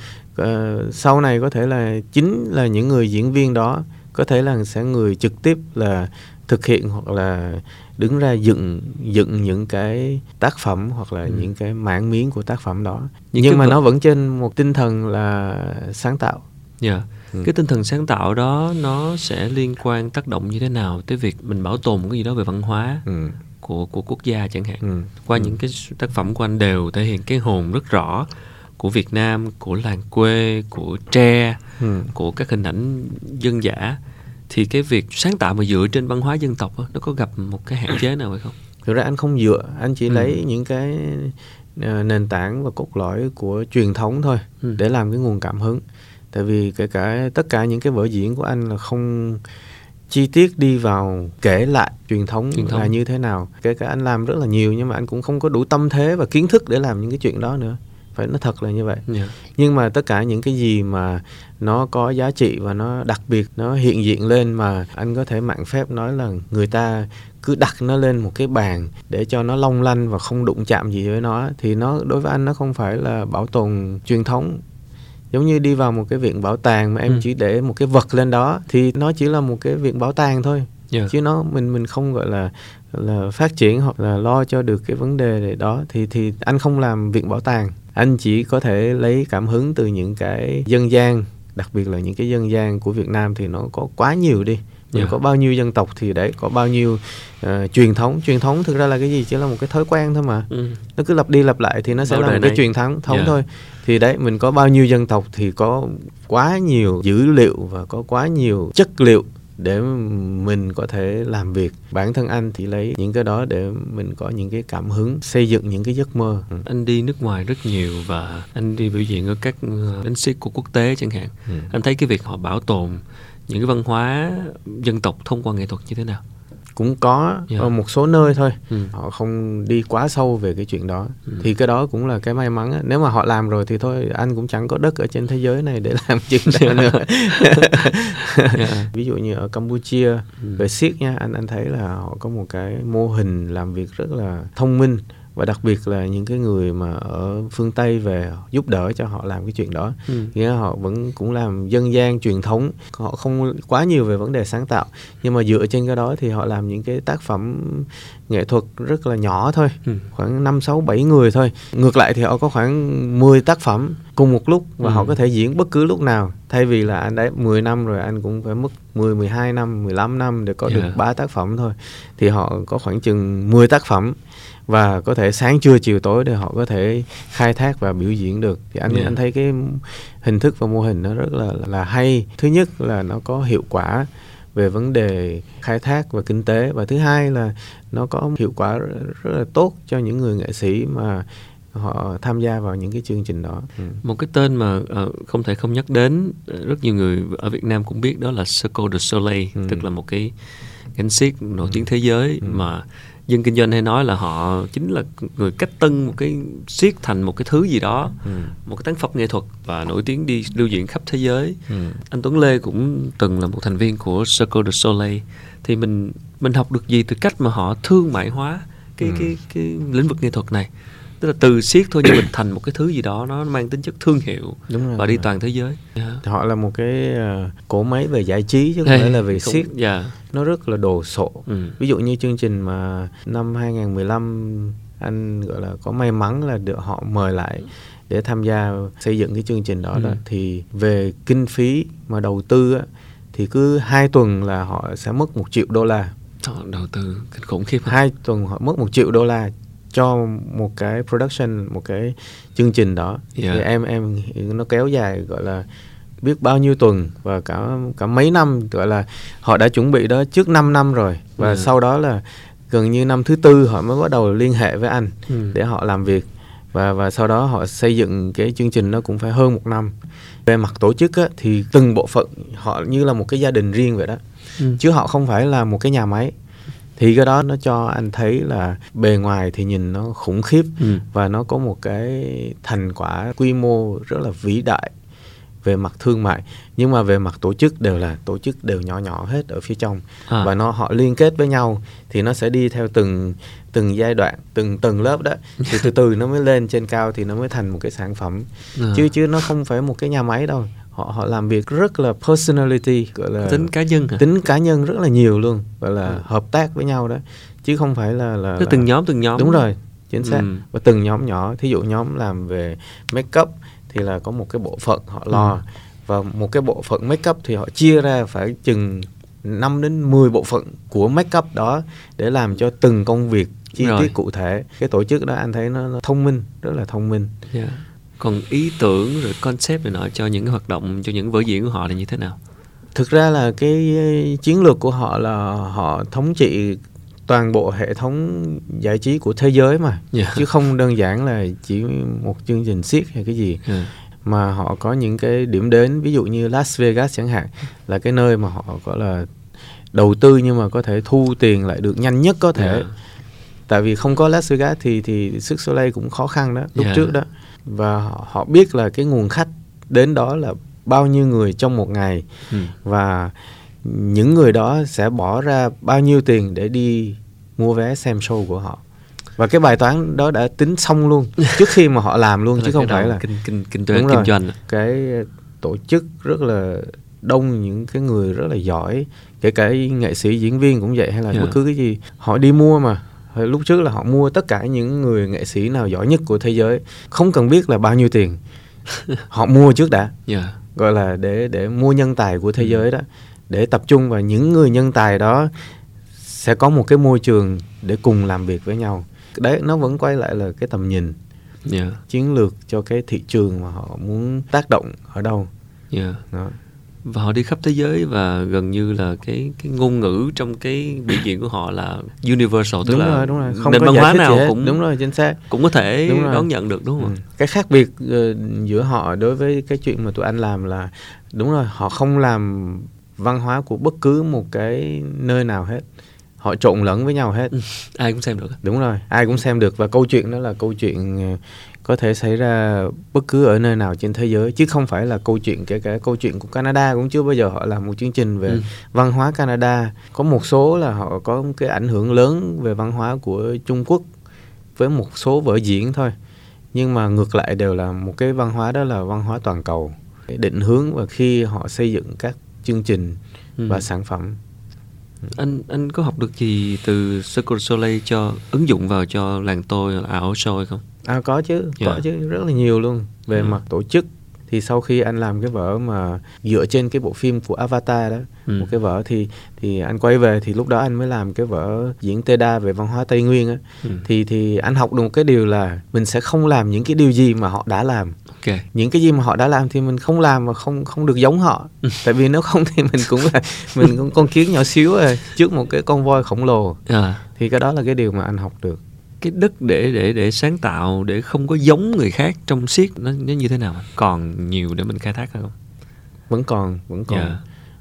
uh, sau này có thể là chính là những người diễn viên đó có thể là sẽ người trực tiếp là thực hiện hoặc là đứng ra dựng dựng những cái tác phẩm hoặc là ừ. những cái mảng miếng của tác phẩm đó nhưng mà vật... nó vẫn trên một tinh thần là sáng tạo dạ yeah. ừ. cái tinh thần sáng tạo đó nó sẽ liên quan tác động như thế nào tới việc mình bảo tồn cái gì đó về văn hóa ừ. của của quốc gia chẳng hạn ừ. qua ừ. những cái tác phẩm của anh đều thể hiện cái hồn rất rõ của Việt Nam, của làng quê, của tre, ừ. của các hình ảnh dân dã thì cái việc sáng tạo mà dựa trên văn hóa dân tộc đó, nó có gặp một cái hạn chế nào hay không? Thực ra anh không dựa, anh chỉ ừ. lấy những cái ờ, nền tảng và cốt lõi của truyền thống thôi ừ. để làm cái nguồn cảm hứng. Tại vì kể cả tất cả những cái vở diễn của anh là không chi tiết đi vào kể lại truyền thống, truyền thống là như thế nào. Kể cả anh làm rất là nhiều nhưng mà anh cũng không có đủ tâm thế và kiến thức để làm những cái chuyện đó nữa phải nó thật là như vậy yeah. Dạ. nhưng mà tất cả những cái gì mà nó có giá trị và nó đặc biệt nó hiện diện lên mà anh có thể mạng phép nói là người ta cứ đặt nó lên một cái bàn để cho nó long lanh và không đụng chạm gì với nó thì nó đối với anh nó không phải là bảo tồn truyền thống giống như đi vào một cái viện bảo tàng mà em ừ. chỉ để một cái vật lên đó thì nó chỉ là một cái viện bảo tàng thôi yeah. Dạ. chứ nó mình mình không gọi là là phát triển hoặc là lo cho được cái vấn đề đó thì thì anh không làm viện bảo tàng anh chỉ có thể lấy cảm hứng từ những cái dân gian đặc biệt là những cái dân gian của Việt Nam thì nó có quá nhiều đi mình yeah. Dạ. có bao nhiêu dân tộc thì đấy có bao nhiêu uh, truyền thống truyền thống thực ra là cái gì chỉ là một cái thói quen thôi mà ừ. nó cứ lặp đi lặp lại thì nó sẽ Bao là một cái truyền thống thống yeah. Dạ. thôi thì đấy mình có bao nhiêu dân tộc thì có quá nhiều dữ liệu và có quá nhiều chất liệu để mình có thể làm việc bản thân anh thì lấy những cái đó để mình có những cái cảm hứng xây dựng những cái giấc mơ ừ. anh đi nước ngoài rất nhiều và anh đi biểu diễn ở các ờ, đánh siết của quốc tế chẳng hạn ừ. anh thấy cái việc họ bảo tồn những cái văn hóa dân tộc thông qua nghệ thuật như thế nào cũng có yeah. Dạ. ở một số nơi thôi ừ. họ không đi quá sâu về cái chuyện đó ừ. thì cái đó cũng là cái may mắn á. nếu mà họ làm rồi thì thôi anh cũng chẳng có đất ở trên thế giới này để làm chuyện đó nữa yeah. Dạ. ví dụ như ở Campuchia ừ. về siết nha anh anh thấy là họ có một cái mô hình làm việc rất là thông minh và đặc biệt là những cái người mà ở phương Tây về giúp đỡ cho họ làm cái chuyện đó ừ. nghĩa họ vẫn cũng làm dân gian truyền thống họ không quá nhiều về vấn đề sáng tạo nhưng mà dựa trên cái đó thì họ làm những cái tác phẩm nghệ thuật rất là nhỏ thôi ừ. khoảng năm sáu bảy người thôi ngược lại thì họ có khoảng 10 tác phẩm cùng một lúc và ừ. họ có thể diễn bất cứ lúc nào thay vì là anh đấy 10 năm rồi anh cũng phải mất 10 12 năm 15 năm để có yeah. được ba tác phẩm thôi thì họ có khoảng chừng 10 tác phẩm và có thể sáng trưa chiều tối để họ có thể khai thác và biểu diễn được thì anh yeah. anh thấy cái hình thức và mô hình nó rất là là hay thứ nhất là nó có hiệu quả về vấn đề khai thác và kinh tế và thứ hai là nó có hiệu quả rất là tốt cho những người nghệ sĩ mà họ tham gia vào những cái chương trình đó. Ừ. Một cái tên mà uh, không thể không nhắc đến rất nhiều người ở Việt Nam cũng biết đó là Cirque du Soleil, ừ. tức là một cái gánh xiếc nổi tiếng thế giới ừ. mà dân kinh doanh hay nói là họ chính là người cách tân một cái siết thành một cái thứ gì đó ừ. một cái tác phẩm nghệ thuật và nổi tiếng đi lưu diễn khắp thế giới ừ. anh Tuấn Lê cũng từng là một thành viên của Circle du Soleil thì mình mình học được gì từ cách mà họ thương mại hóa cái ừ. cái cái lĩnh vực nghệ thuật này tức là từ siết thôi nhưng mình thành một cái thứ gì đó nó mang tính chất thương hiệu đúng rồi, và đi rồi. toàn thế giới yeah. họ là một cái uh, cỗ máy về giải trí chứ không hey, phải là về siết yeah. Dạ. nó rất là đồ sộ ừ. ví dụ như chương trình mà năm 2015 anh gọi là có may mắn là được họ mời lại để tham gia xây dựng cái chương trình đó ừ. là thì về kinh phí mà đầu tư á, thì cứ hai tuần là họ sẽ mất một triệu đô la họ đầu tư kinh khủng khiếp hai tuần họ mất một triệu đô la cho một cái production một cái chương trình đó yeah. thì em em nó kéo dài gọi là biết bao nhiêu tuần và cả cả mấy năm gọi là họ đã chuẩn bị đó trước 5 năm rồi và yeah. sau đó là gần như năm thứ tư họ mới bắt đầu liên hệ với anh Ừ. để họ làm việc và và sau đó họ xây dựng cái chương trình nó cũng phải hơn một năm về mặt tổ chức á, thì từng bộ phận họ như là một cái gia đình riêng vậy đó Ừ. chứ họ không phải là một cái nhà máy thì cái đó nó cho anh thấy là bề ngoài thì nhìn nó khủng khiếp Ừ. và nó có một cái thành quả quy mô rất là vĩ đại về mặt thương mại nhưng mà về mặt tổ chức đều là tổ chức đều nhỏ nhỏ hết ở phía trong À. và nó họ liên kết với nhau thì nó sẽ đi theo từng từng giai đoạn từng tầng lớp đó thì từ từ nó mới lên trên cao thì nó mới thành một cái sản phẩm À. chứ chứ nó không phải một cái nhà máy đâu họ họ làm việc rất là personality gọi là tính cá nhân hả? tính cá nhân rất là nhiều luôn gọi là Ừ. hợp tác với nhau đó chứ không phải là là, Tức là từng nhóm từng nhóm đúng rồi chính xác Ừ. và từng nhóm nhỏ thí dụ nhóm làm về make up thì là có một cái bộ phận họ lo Ừ. và một cái bộ phận make up thì họ chia ra phải chừng 5 đến 10 bộ phận của make up đó để làm cho từng công việc chi tiết cụ thể cái tổ chức đó anh thấy nó, nó thông minh rất là thông minh Dạ. Còn ý tưởng rồi concept này nọ cho những cái hoạt động cho những vở diễn của họ là như thế nào thực ra là cái chiến lược của họ là họ thống trị toàn bộ hệ thống giải trí của thế giới mà Dạ. chứ không đơn giản là chỉ một chương trình siết hay cái gì Dạ. mà họ có những cái điểm đến ví dụ như Las Vegas chẳng hạn là cái nơi mà họ gọi là đầu tư nhưng mà có thể thu tiền lại được nhanh nhất có thể Dạ. tại vì không có Las Vegas thì thì sức Soleil cũng khó khăn đó lúc Yeah. trước đó và họ, họ biết là cái nguồn khách đến đó là bao nhiêu người trong một ngày Ừ. và những người đó sẽ bỏ ra bao nhiêu tiền để đi mua vé xem show của họ và cái bài toán đó đã tính xong luôn trước khi mà họ làm luôn chứ không phải là kinh kinh kinh kinh rồi. doanh cái tổ chức rất là đông những cái người rất là giỏi kể cả nghệ sĩ diễn viên cũng vậy hay là Yeah. bất cứ cái gì họ đi mua mà lúc trước là họ mua tất cả những người nghệ sĩ nào giỏi nhất của thế giới không cần biết là bao nhiêu tiền họ mua trước đã Dạ. gọi là để để mua nhân tài của thế Ừ. giới đó để tập trung vào những người nhân tài đó sẽ có một cái môi trường để cùng làm việc với nhau đấy nó vẫn quay lại là cái tầm nhìn Dạ. chiến lược cho cái thị trường mà họ muốn tác động ở đâu Dạ. đó và họ đi khắp thế giới và gần như là cái cái ngôn ngữ trong cái biểu diễn của họ là universal tức đúng là rồi đúng rồi. Không nền văn hóa nào cũng đúng rồi chính xác. cũng có thể đón nhận được đúng không Ừ. cái khác biệt ờ, giữa họ đối với cái chuyện mà tụi anh làm là đúng rồi họ không làm văn hóa của bất cứ một cái nơi nào hết. Họ trộn lẫn với nhau hết. Ạ? ai cũng xem được đúng rồi ai cũng xem được. Và câu chuyện đó là câu chuyện ờ, có thể xảy ra bất cứ ở nơi nào trên thế giới chứ không phải là câu chuyện kể cả câu chuyện của Canada cũng chưa bao giờ họ làm một chương trình về Ừ. văn hóa Canada có một số là họ có cái ảnh hưởng lớn về văn hóa của Trung Quốc với một số vở diễn thôi nhưng mà ngược lại đều là một cái văn hóa đó là văn hóa toàn cầu định hướng và khi họ xây dựng các chương trình Ừ. và sản phẩm anh anh có học được gì từ Cirque du Soleil cho ứng dụng vào cho làng tôi là ảo hay không À có chứ, Dạ. có chứ rất là nhiều luôn về Ừ. mặt tổ chức thì sau khi anh làm cái vở mà dựa trên cái bộ phim của Avatar đó, Ừ. một cái vở thì thì anh quay về thì lúc đó anh mới làm cái vở diễn Tê Đa về văn hóa Tây Nguyên á. Ừ. Thì thì anh học được một cái điều là mình sẽ không làm những cái điều gì mà họ đã làm. Ok Những cái gì mà họ đã làm thì mình không làm mà không không được giống họ. Ừ. Tại vì nếu không thì mình cũng là mình cũng con kiến nhỏ xíu rồi trước một cái con voi khổng lồ. à, Thì cái đó là cái điều mà anh học được. cái đất để để để sáng tạo để không có giống người khác trong siết nó nó như thế nào còn nhiều để mình khai thác hay không Vẫn còn, vẫn còn. Dạ.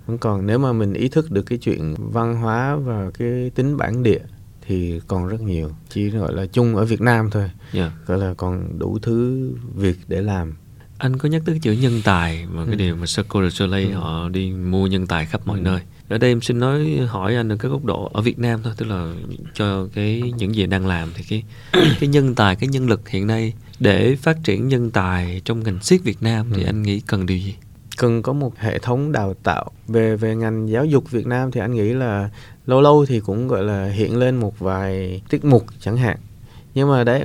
vẫn còn nếu mà mình ý thức được cái chuyện văn hóa và cái tính bản địa thì còn rất nhiều chỉ gọi là chung ở Việt Nam thôi Dạ. gọi là còn đủ thứ việc để làm anh có nhắc tới cái chữ nhân tài mà cái Ừ. điều mà Cirque du Soleil Ừ. họ đi mua nhân tài khắp mọi Ừ. nơi ở đây em xin nói hỏi anh ở cái góc độ ở Việt Nam thôi tức là cho cái những gì đang làm thì cái cái nhân tài cái nhân lực hiện nay để phát triển nhân tài trong ngành siết Việt Nam thì Ừ. anh nghĩ cần điều gì cần có một hệ thống đào tạo về về ngành giáo dục Việt Nam thì anh nghĩ là lâu lâu thì cũng gọi là hiện lên một vài tiết mục chẳng hạn. Nhưng mà đấy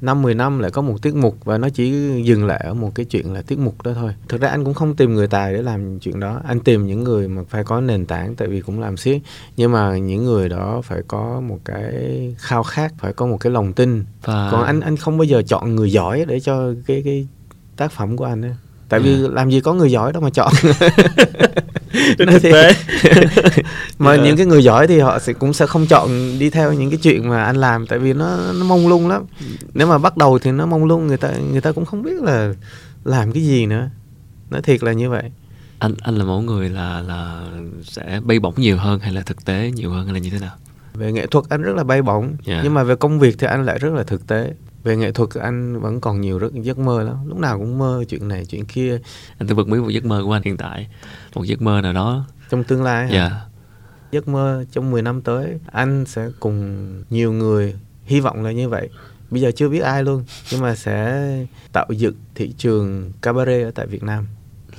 năm 10 năm lại có một tiết mục và nó chỉ dừng lại ở một cái chuyện là tiết mục đó thôi. Thực ra anh cũng không tìm người tài để làm chuyện đó. Anh tìm những người mà phải có nền tảng tại vì cũng làm siết nhưng mà những người đó phải có một cái khao khát phải có một cái lòng tin. Và còn anh anh không bao giờ chọn người giỏi để cho cái cái tác phẩm của anh ấy. tại vì À. làm gì có người giỏi đâu mà chọn thực tế mà yeah. những cái người giỏi thì họ sẽ cũng sẽ không chọn đi theo những cái chuyện mà anh làm tại vì nó nó mông lung lắm. Nếu mà bắt đầu thì nó mông lung người ta người ta cũng không biết là làm cái gì nữa. Nói thiệt là như vậy. Anh anh là mẫu người là là sẽ bay bổng nhiều hơn hay là thực tế nhiều hơn hay là như thế nào? Về nghệ thuật anh rất là bay bổng yeah. nhưng mà về công việc thì anh lại rất là thực tế về nghệ thuật anh vẫn còn nhiều rất giấc mơ lắm. Lúc nào cũng mơ chuyện này chuyện kia. Anh tôi bật mí một giấc mơ của anh hiện tại. Một giấc mơ nào đó. Trong tương lai dạ. Yeah. giấc mơ trong 10 năm tới anh sẽ cùng nhiều người hy vọng là như vậy. Bây giờ chưa biết ai luôn nhưng mà sẽ tạo dựng thị trường cabaret ở tại Việt Nam.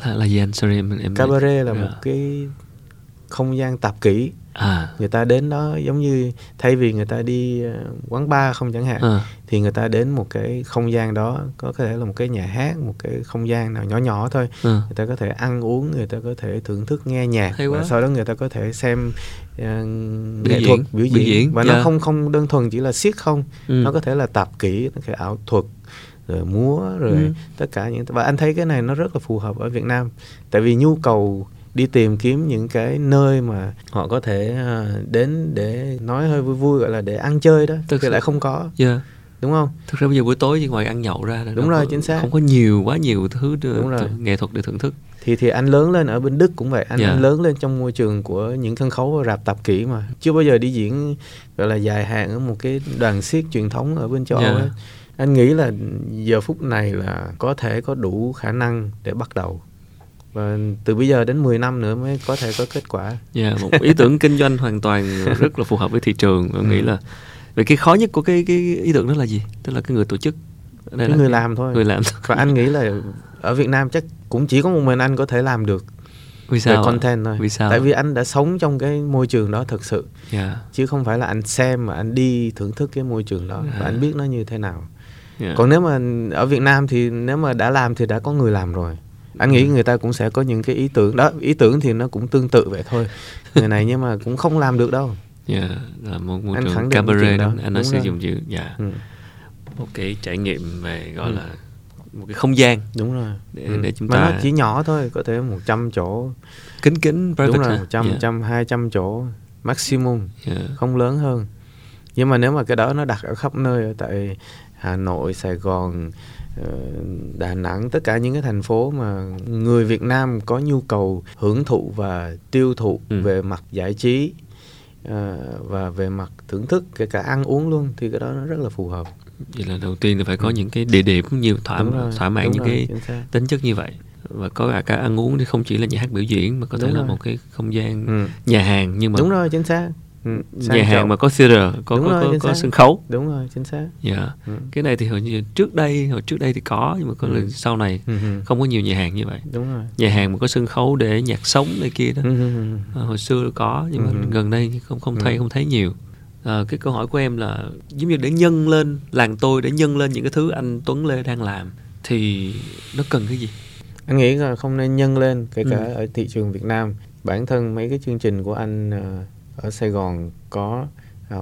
Là, là gì anh? Sorry em, em cabaret là yeah. một cái không gian tạp kỹ à. người ta đến đó giống như thay vì người ta đi ờ, quán bar không chẳng hạn à. thì người ta đến một cái không gian đó có thể là một cái nhà hát một cái không gian nào nhỏ nhỏ thôi à. người ta có thể ăn uống người ta có thể thưởng thức nghe nhạc và sau đó người ta có thể xem uh, nghệ thuật biểu diễn, biểu diễn. và yeah. nó không không đơn thuần chỉ là siết không ừ. nó có thể là tạp kỹ nó thể ảo thuật rồi múa rồi ừ. tất cả những và anh thấy cái này nó rất là phù hợp ở Việt Nam tại vì nhu cầu đi tìm kiếm những cái nơi mà họ có thể à, đến để nói hơi vui vui gọi là để ăn chơi đó thực thì lại không có yeah. Dạ. đúng không thực ra bây giờ buổi tối ngoài ăn nhậu ra là đúng rồi có, chính xác không có nhiều quá nhiều thứ đúng rồi. nghệ thuật để thưởng thức thì thì anh lớn lên ở bên Đức cũng vậy anh, yeah. anh dạ. lớn lên trong môi trường của những sân khấu rạp tạp kỹ mà chưa bao giờ đi diễn gọi là dài hạn ở một cái đoàn siết truyền thống ở bên châu Âu yeah. Dạ. ấy anh nghĩ là giờ phút này là có thể có đủ khả năng để bắt đầu và từ bây giờ đến 10 năm nữa mới có thể có kết quả. Dạ, yeah, một ý tưởng kinh doanh hoàn toàn rất là phù hợp với thị trường. Nghĩ ừ. là vậy cái khó nhất của cái cái ý tưởng đó là gì? Tức là cái người tổ chức. Đây cái là người làm thôi. Người làm. Và anh nghĩ là ở Việt Nam chắc cũng chỉ có một mình anh có thể làm được. Vì sao? Về content thôi. Vì sao? Tại vì anh đã sống trong cái môi trường đó thực sự. Yeah. Dạ. Chứ không phải là anh xem mà anh đi thưởng thức cái môi trường đó yeah. và anh biết nó như thế nào. Yeah. Còn nếu mà ở Việt Nam thì nếu mà đã làm thì đã có người làm rồi anh nghĩ người ta cũng sẽ có những cái ý tưởng. Đó ý tưởng thì nó cũng tương tự vậy thôi. Người này nhưng mà cũng không làm được đâu. Dạ yeah, là một môi trường cabaret đó anh nói sử dụng chữ dạ. Ừ. một cái trải nghiệm về gọi ừ. là một cái không gian đúng rồi. để, ừ. để chúng mà ta nó chỉ nhỏ thôi có thể 100 chỗ. Kính kính đúng rồi 100 yeah. 100 200 chỗ maximum. Yeah. không lớn hơn. Nhưng mà nếu mà cái đó nó đặt ở khắp nơi ở tại Hà Nội Sài Gòn Đà Nẵng tất cả những cái thành phố mà người Việt Nam có nhu cầu hưởng thụ và tiêu thụ ừ. về mặt giải trí uh, và về mặt thưởng thức kể cả ăn uống luôn thì cái đó nó rất là phù hợp. Vậy là đầu tiên là phải có ừ. những cái địa điểm nhiều thỏa rồi, thỏa mãn những rồi, cái tính chất như vậy và có cả, ăn uống thì không chỉ là nhà hát biểu diễn mà có thể đúng là rồi. một cái không gian ừ. nhà hàng nhưng mà đúng rồi chính xác Ừ, nhà hàng mà có theater có Đúng có, rồi, có, có sân khấu Đúng rồi chính xác dạ yeah. ừ. cái này thì hồi như trước đây hồi trước đây thì có nhưng mà có ừ. sau này ừ. không có nhiều nhà hàng như vậy Đúng rồi nhà hàng mà có sân khấu để nhạc sống này kia đó ừ. à, hồi xưa có nhưng mà ừ. gần đây không không thấy ừ. không thấy nhiều à, cái câu hỏi của em là giống như để nhân lên làng tôi để nhân lên những cái thứ anh Tuấn Lê đang làm thì nó cần cái gì anh nghĩ là không nên nhân lên kể cả ừ. ở thị trường Việt Nam bản thân mấy cái chương trình của anh uh, ở Sài Gòn có à,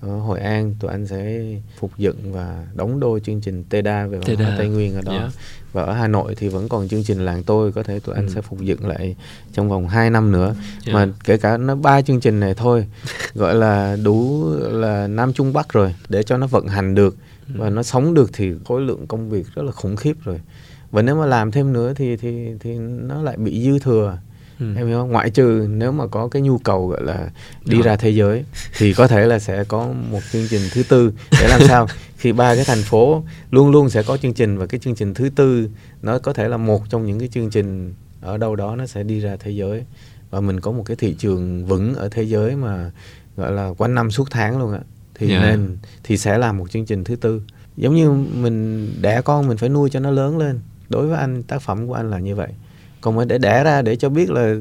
ở Hội An tụi anh sẽ phục dựng và đóng đôi chương trình Teda về văn hóa Tây Nguyên ở đó yeah. Và ở Hà Nội thì vẫn còn chương trình làng tôi có thể tụi anh ừ. sẽ phục dựng lại trong vòng 2 năm nữa yeah. Mà kể cả nó ba chương trình này thôi gọi là đủ là Nam Trung Bắc rồi để cho nó vận hành được ừ. và nó sống được thì khối lượng công việc rất là khủng khiếp rồi và nếu mà làm thêm nữa thì thì thì nó lại bị dư thừa ừ. em hiểu không ngoại trừ nếu mà có cái nhu cầu gọi là đi Đó. ra thế giới thì có thể là sẽ có một chương trình thứ tư để làm sao khi ba cái thành phố luôn luôn sẽ có chương trình và cái chương trình thứ tư nó có thể là một trong những cái chương trình ở đâu đó nó sẽ đi ra thế giới và mình có một cái thị trường vững ở thế giới mà gọi là quanh năm suốt tháng luôn ạ thì yeah. Dạ. nên thì sẽ làm một chương trình thứ tư giống như mình đẻ con mình phải nuôi cho nó lớn lên đối với anh tác phẩm của anh là như vậy còn mà để đẻ ra để cho biết là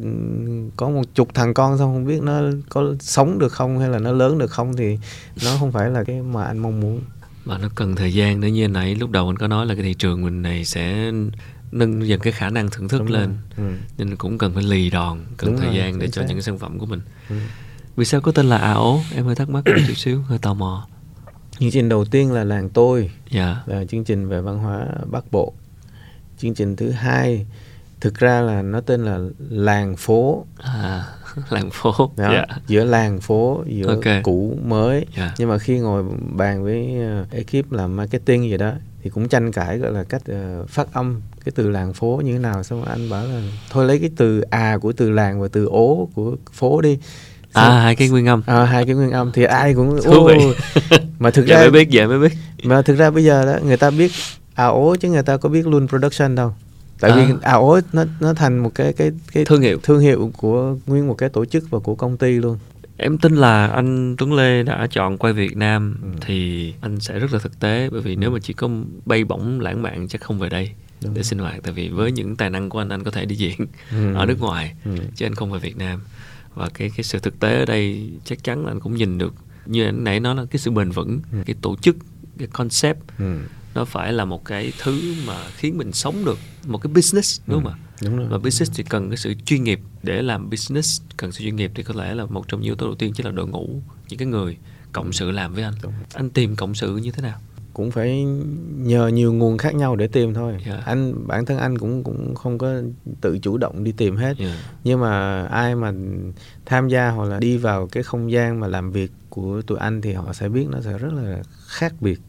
có một chục thằng con xong không biết nó có sống được không hay là nó lớn được không thì nó không phải là cái mà anh mong muốn mà nó cần thời gian nữa như nãy lúc đầu anh có nói là cái thị trường mình này sẽ nâng dần cái khả năng thưởng thức Đúng lên ừ. nên cũng cần phải lì đòn cần Đúng thời rồi, gian để cho xác. những cái sản phẩm của mình ừ. vì sao có tên là ảo em hơi thắc mắc một chút xíu hơi tò mò chương trình đầu tiên là làng tôi dạ. là chương trình về văn hóa bắc bộ chương trình thứ hai thực ra là nó tên là làng phố. À làng phố. Đó, Dạ. giữa làng phố giữa Ok. cũ mới. Dạ. nhưng mà khi ngồi bàn với uh, ekip làm marketing gì đó thì cũng tranh cãi gọi là cách ờ, phát âm cái từ làng phố như thế nào. Xong anh bảo là thôi lấy cái từ à của từ làng và từ ố của phố đi. À hai cái nguyên âm. Ờ, hai cái nguyên âm thì ai cũng Thú vị. Mà thực dạ ra mới biết dạ mới biết. Mà thực ra bây giờ đó người ta biết à ố chứ người ta có biết luôn production đâu tại À. vì à ố nó nó thành một cái cái cái thương hiệu thương hiệu của nguyên một cái tổ chức và của công ty luôn Em tin là anh Tuấn Lê đã chọn quay Việt Nam Ừ. thì anh sẽ rất là thực tế bởi vì nếu mà chỉ có bay bổng lãng mạn chắc không về đây Đúng. để sinh hoạt tại vì với những tài năng của anh anh có thể đi diễn Ừ. ở nước ngoài Ừ. chứ anh không về Việt Nam và cái cái sự thực tế ở đây chắc chắn là anh cũng nhìn được như anh nãy nói là cái sự bền vững Ừ. cái tổ chức cái concept Ừ. nó phải là một cái thứ mà khiến mình sống được một cái business đúng không ạ? đúng rồi. Và business thì cần cái sự chuyên nghiệp để làm business cần sự chuyên nghiệp thì có lẽ là một trong những yếu tố đầu tiên chính là đội ngũ những cái người cộng sự làm với anh. Đúng. anh tìm cộng sự như thế nào? Cũng phải nhờ nhiều nguồn khác nhau để tìm thôi. Dạ. anh bản thân anh cũng cũng không có tự chủ động đi tìm hết. Yeah. nhưng mà ai mà tham gia hoặc là đi vào cái không gian mà làm việc của tụi anh thì họ sẽ biết nó sẽ rất là khác biệt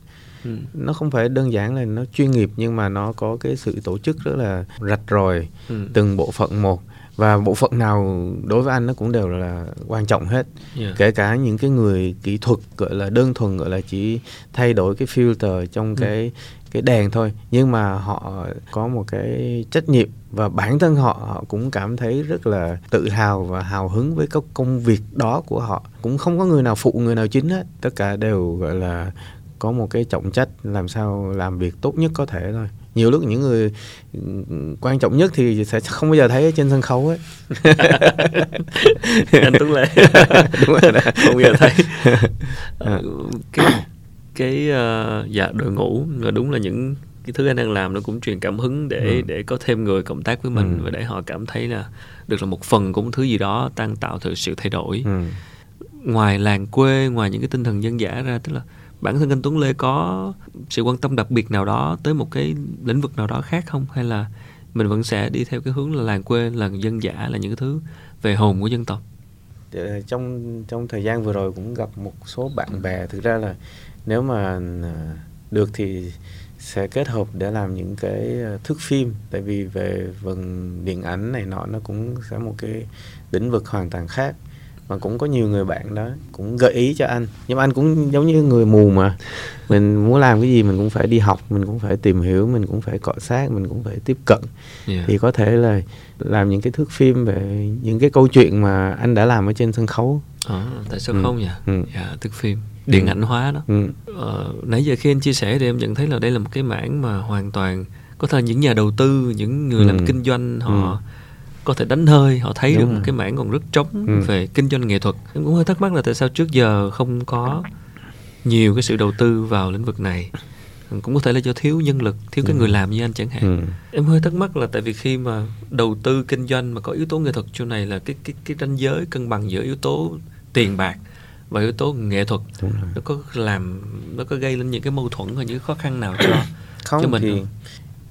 ừ. nó không phải đơn giản là nó chuyên nghiệp nhưng mà nó có cái sự tổ chức rất là rạch ròi Ừ. từng bộ phận một và bộ phận nào đối với anh nó cũng đều là quan trọng hết Yeah. kể cả những cái người kỹ thuật gọi là đơn thuần gọi là chỉ thay đổi cái filter trong Ừ. cái cái đèn thôi nhưng mà họ có một cái trách nhiệm và bản thân họ họ cũng cảm thấy rất là tự hào và hào hứng với cái công việc đó của họ cũng không có người nào phụ người nào chính hết tất cả đều gọi là có một cái trọng trách làm sao làm việc tốt nhất có thể thôi nhiều lúc những người ừ, quan trọng nhất thì sẽ không bao giờ thấy trên sân khấu ấy anh Tuấn Lê đúng rồi đó. không bao giờ thấy Ờ, cái cái ờ, dạ đội ngũ và đúng là những cái thứ anh đang làm nó cũng truyền cảm hứng để Ừ. để có thêm người cộng tác với mình Ừ. và để họ cảm thấy là được là một phần của một thứ gì đó đang tạo từ sự thay đổi ừ. ngoài làng quê ngoài những cái tinh thần dân dã ra tức là bản thân anh Tuấn Lê có sự quan tâm đặc biệt nào đó tới một cái lĩnh vực nào đó khác không? Hay là mình vẫn sẽ đi theo cái hướng là làng quê làng dân dã, là những cái thứ về hồn của dân tộc? Dạ, trong trong thời gian vừa rồi cũng gặp một số bạn bè. Thực ra là nếu mà à, được thì sẽ kết hợp để làm những cái à, thước phim. Tại vì về vần điện ảnh này nọ, nó cũng sẽ một cái lĩnh vực hoàn toàn khác mà cũng có nhiều người bạn đó cũng gợi ý cho anh nhưng mà anh cũng giống như người mù mà mình muốn làm cái gì mình cũng phải đi học mình cũng phải tìm hiểu mình cũng phải cọ sát mình cũng phải tiếp cận yeah. thì có thể là làm những cái thước phim về những cái câu chuyện mà anh đã làm ở trên sân khấu Ờ, tại sao Ừ. không nhỉ Ừ. dạ tức phim điện Ừ. ảnh hóa đó ừ. ờ, nãy giờ khi anh chia sẻ thì em nhận thấy là đây là một cái mảng mà hoàn toàn có thể những nhà đầu tư những người Ừ. làm kinh doanh họ Ừ. có thể đánh hơi họ thấy Đúng được rồi. một cái mảng còn rất trống Ừ. về kinh doanh nghệ thuật em cũng hơi thắc mắc là tại sao trước giờ không có nhiều cái sự đầu tư vào lĩnh vực này cũng có thể là do thiếu nhân lực thiếu cái Ừ. người làm như anh chẳng hạn Ừ. em hơi thắc mắc là tại vì khi mà đầu tư kinh doanh mà có yếu tố nghệ thuật chỗ này là cái cái cái ranh giới cân bằng giữa yếu tố tiền bạc và yếu tố nghệ thuật nó có làm nó có gây lên những cái mâu thuẫn và những khó khăn nào cho không cho mình thì không?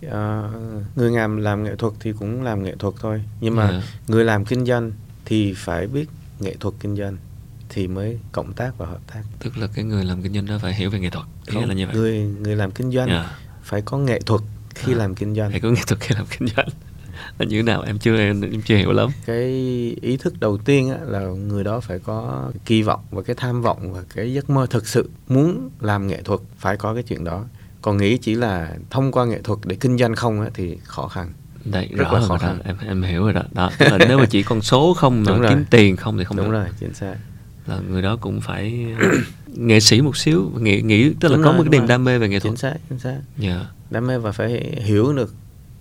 Ờ, người làm làm nghệ thuật thì cũng làm nghệ thuật thôi. Nhưng mà Dạ. người làm kinh doanh thì phải biết nghệ thuật kinh doanh thì mới cộng tác và hợp tác. Tức là cái người làm kinh doanh đó phải hiểu về nghệ thuật ý Không, là như vậy. người người làm kinh doanh Dạ. phải có nghệ thuật khi À, làm kinh doanh. Phải có nghệ thuật khi làm kinh doanh. Là như thế nào? Em chưa em, em chưa hiểu lắm. Cái ý thức đầu tiên á, là người đó phải có kỳ vọng và cái tham vọng và cái giấc mơ thực sự muốn làm nghệ thuật phải có cái chuyện đó còn nghĩ chỉ là thông qua nghệ thuật để kinh doanh không á, thì khó khăn Đây, Rất rõ là khó khăn. Em em hiểu rồi đó. Đó, tức là nếu mà chỉ con số không mà kiếm tiền không thì không đúng được. rồi chính xác Là người đó cũng phải nghệ sĩ một xíu, nghĩ nghĩ tức là Đúng có rồi, một cái niềm đam mê về nghệ thuật. chính xác chính xác Dạ. đam mê và phải hiểu được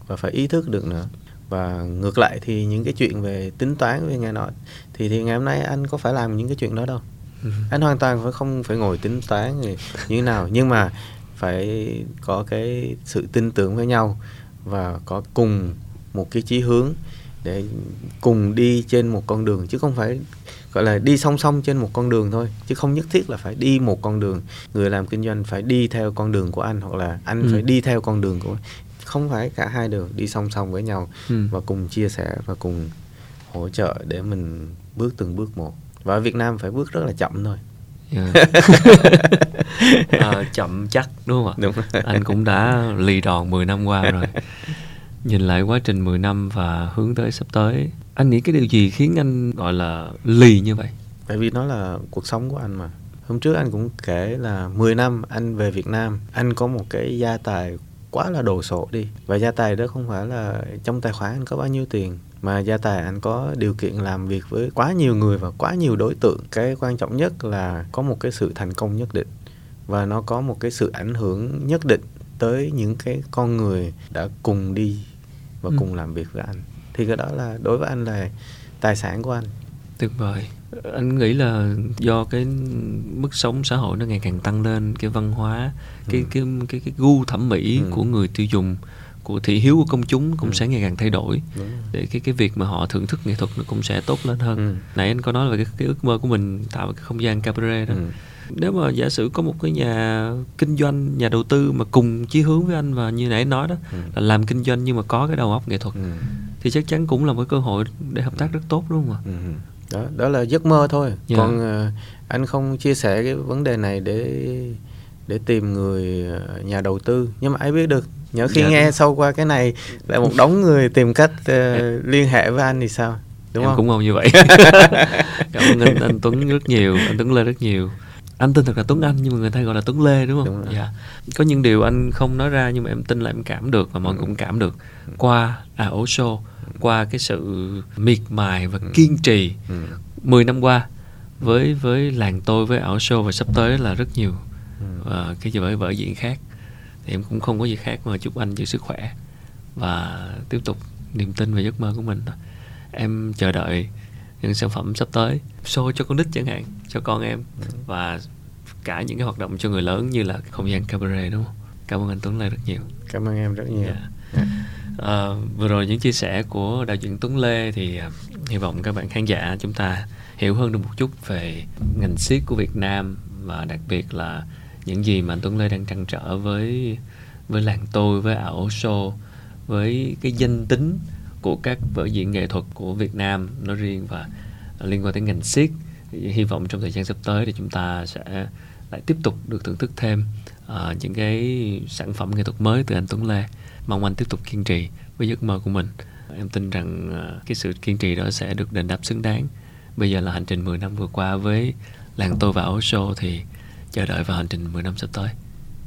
và phải ý thức được nữa và ngược lại thì những cái chuyện về tính toán về nghe nói thì thì ngày hôm nay anh có phải làm những cái chuyện đó đâu Ừ. anh hoàn toàn phải không phải ngồi tính toán như thế nào nhưng mà phải có cái sự tin tưởng với nhau và có cùng một cái chí hướng để cùng đi trên một con đường chứ không phải gọi là đi song song trên một con đường thôi. Chứ không nhất thiết là phải đi một con đường. Người làm kinh doanh phải đi theo con đường của anh hoặc là anh Ừ. phải đi theo con đường của không phải cả hai đều đi song song với nhau ừ. và cùng chia sẻ và cùng hỗ trợ để mình bước từng bước một. Và ở Việt Nam phải bước rất là chậm thôi Yeah. à, chậm chắc đúng không ạ? đúng rồi. Anh cũng đã lì đòn 10 năm qua rồi. Nhìn lại quá trình 10 năm và hướng tới sắp tới, anh nghĩ cái điều gì khiến anh gọi là lì như vậy? Bởi vì nó là cuộc sống của anh mà. Hôm trước anh cũng kể là 10 năm anh về Việt Nam, anh có một cái gia tài quá là đồ sộ đi. Và gia tài đó không phải là trong tài khoản anh có bao nhiêu tiền, mà gia tài anh có điều kiện làm việc với quá nhiều người và quá nhiều đối tượng. Cái quan trọng nhất là có một cái sự thành công nhất định và nó có một cái sự ảnh hưởng nhất định tới những cái con người đã cùng đi và Ừ. cùng làm việc với anh. Thì cái đó là đối với anh là tài sản của anh. Tuyệt vời. Anh nghĩ là do cái mức sống xã hội nó ngày càng tăng lên, cái văn hóa, cái Ừ. cái cái cái gu thẩm mỹ Ừ. của người tiêu dùng, của thị hiếu của công chúng cũng Ừ. sẽ ngày càng thay đổi. Để cái cái việc mà họ thưởng thức nghệ thuật nó cũng sẽ tốt lên hơn. Ừ. Nãy anh có nói về cái, cái ước mơ của mình tạo một cái không gian cabaret đó. Ừ. Nếu mà giả sử có một cái nhà kinh doanh, nhà đầu tư mà cùng chí hướng với anh và như nãy anh nói đó Ừ. là làm kinh doanh nhưng mà có cái đầu óc nghệ thuật Ừ. thì chắc chắn cũng là một cái cơ hội để hợp tác rất tốt đúng không ạ? Ừ. đó đó là giấc mơ thôi Dạ. còn ờ, anh không chia sẻ cái vấn đề này để để tìm người ờ, nhà đầu tư nhưng mà ai biết được nhớ khi Dạ, nghe đúng. sau qua cái này lại một đống người tìm cách ờ, liên hệ với anh thì sao đúng em không cũng mong như vậy. Cảm ơn anh, anh Tuấn rất nhiều, anh Tuấn Lê rất nhiều. Anh tên thật là Tuấn Anh nhưng mà người ta gọi là Tuấn Lê đúng không? Đúng. Dạ. Có những điều anh không nói ra nhưng mà em tin là em cảm được và mọi người cũng cảm được qua à ổ show, qua cái sự miệt mài và kiên trì ừ. 10 năm qua với với làng tôi với ảo show và sắp tới là rất nhiều Ừ. ờ, cái vở vở diễn khác thì em cũng không có gì khác mà chúc anh giữ sức khỏe và tiếp tục niềm tin và giấc mơ của mình thôi. em chờ đợi những sản phẩm sắp tới show cho con nít chẳng hạn cho con em và cả những cái hoạt động cho người lớn như là không gian cabaret đúng không cảm ơn anh Tuấn Lê rất nhiều cảm ơn em rất nhiều Dạ à, vừa rồi những chia sẻ của đạo diễn Tuấn Lê thì ờ, hy vọng các bạn khán giả chúng ta hiểu hơn được một chút về ngành siết của Việt Nam và đặc biệt là những gì mà anh Tuấn Lê đang trăn trở với với làng tôi với ảo show với cái danh tính của các vở diễn nghệ thuật của Việt Nam nói riêng và liên quan tới ngành siết hy vọng trong thời gian sắp tới thì chúng ta sẽ lại tiếp tục được thưởng thức thêm uh, những cái sản phẩm nghệ thuật mới từ anh Tuấn Lê mong anh tiếp tục kiên trì với giấc mơ của mình em tin rằng ờ, cái sự kiên trì đó sẽ được đền đáp xứng đáng bây giờ là hành trình 10 năm vừa qua với làng tôi và áo show thì chờ đợi vào hành trình 10 năm sắp tới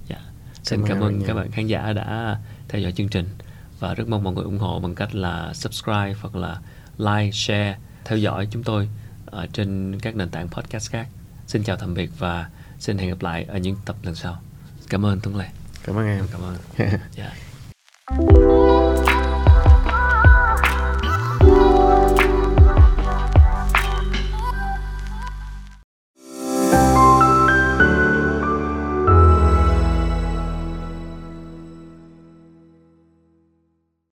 dạ. xin Cảm ơn cảm ơn các bạn khán giả đã theo dõi chương trình và rất mong mọi người ủng hộ bằng cách là subscribe hoặc là like, share, theo dõi chúng tôi ở trên các nền tảng podcast khác. Xin chào tạm biệt và xin hẹn gặp lại ở những tập lần sau. Cảm ơn Tuấn Lê. cảm ơn em Cảm ơn. Thank you.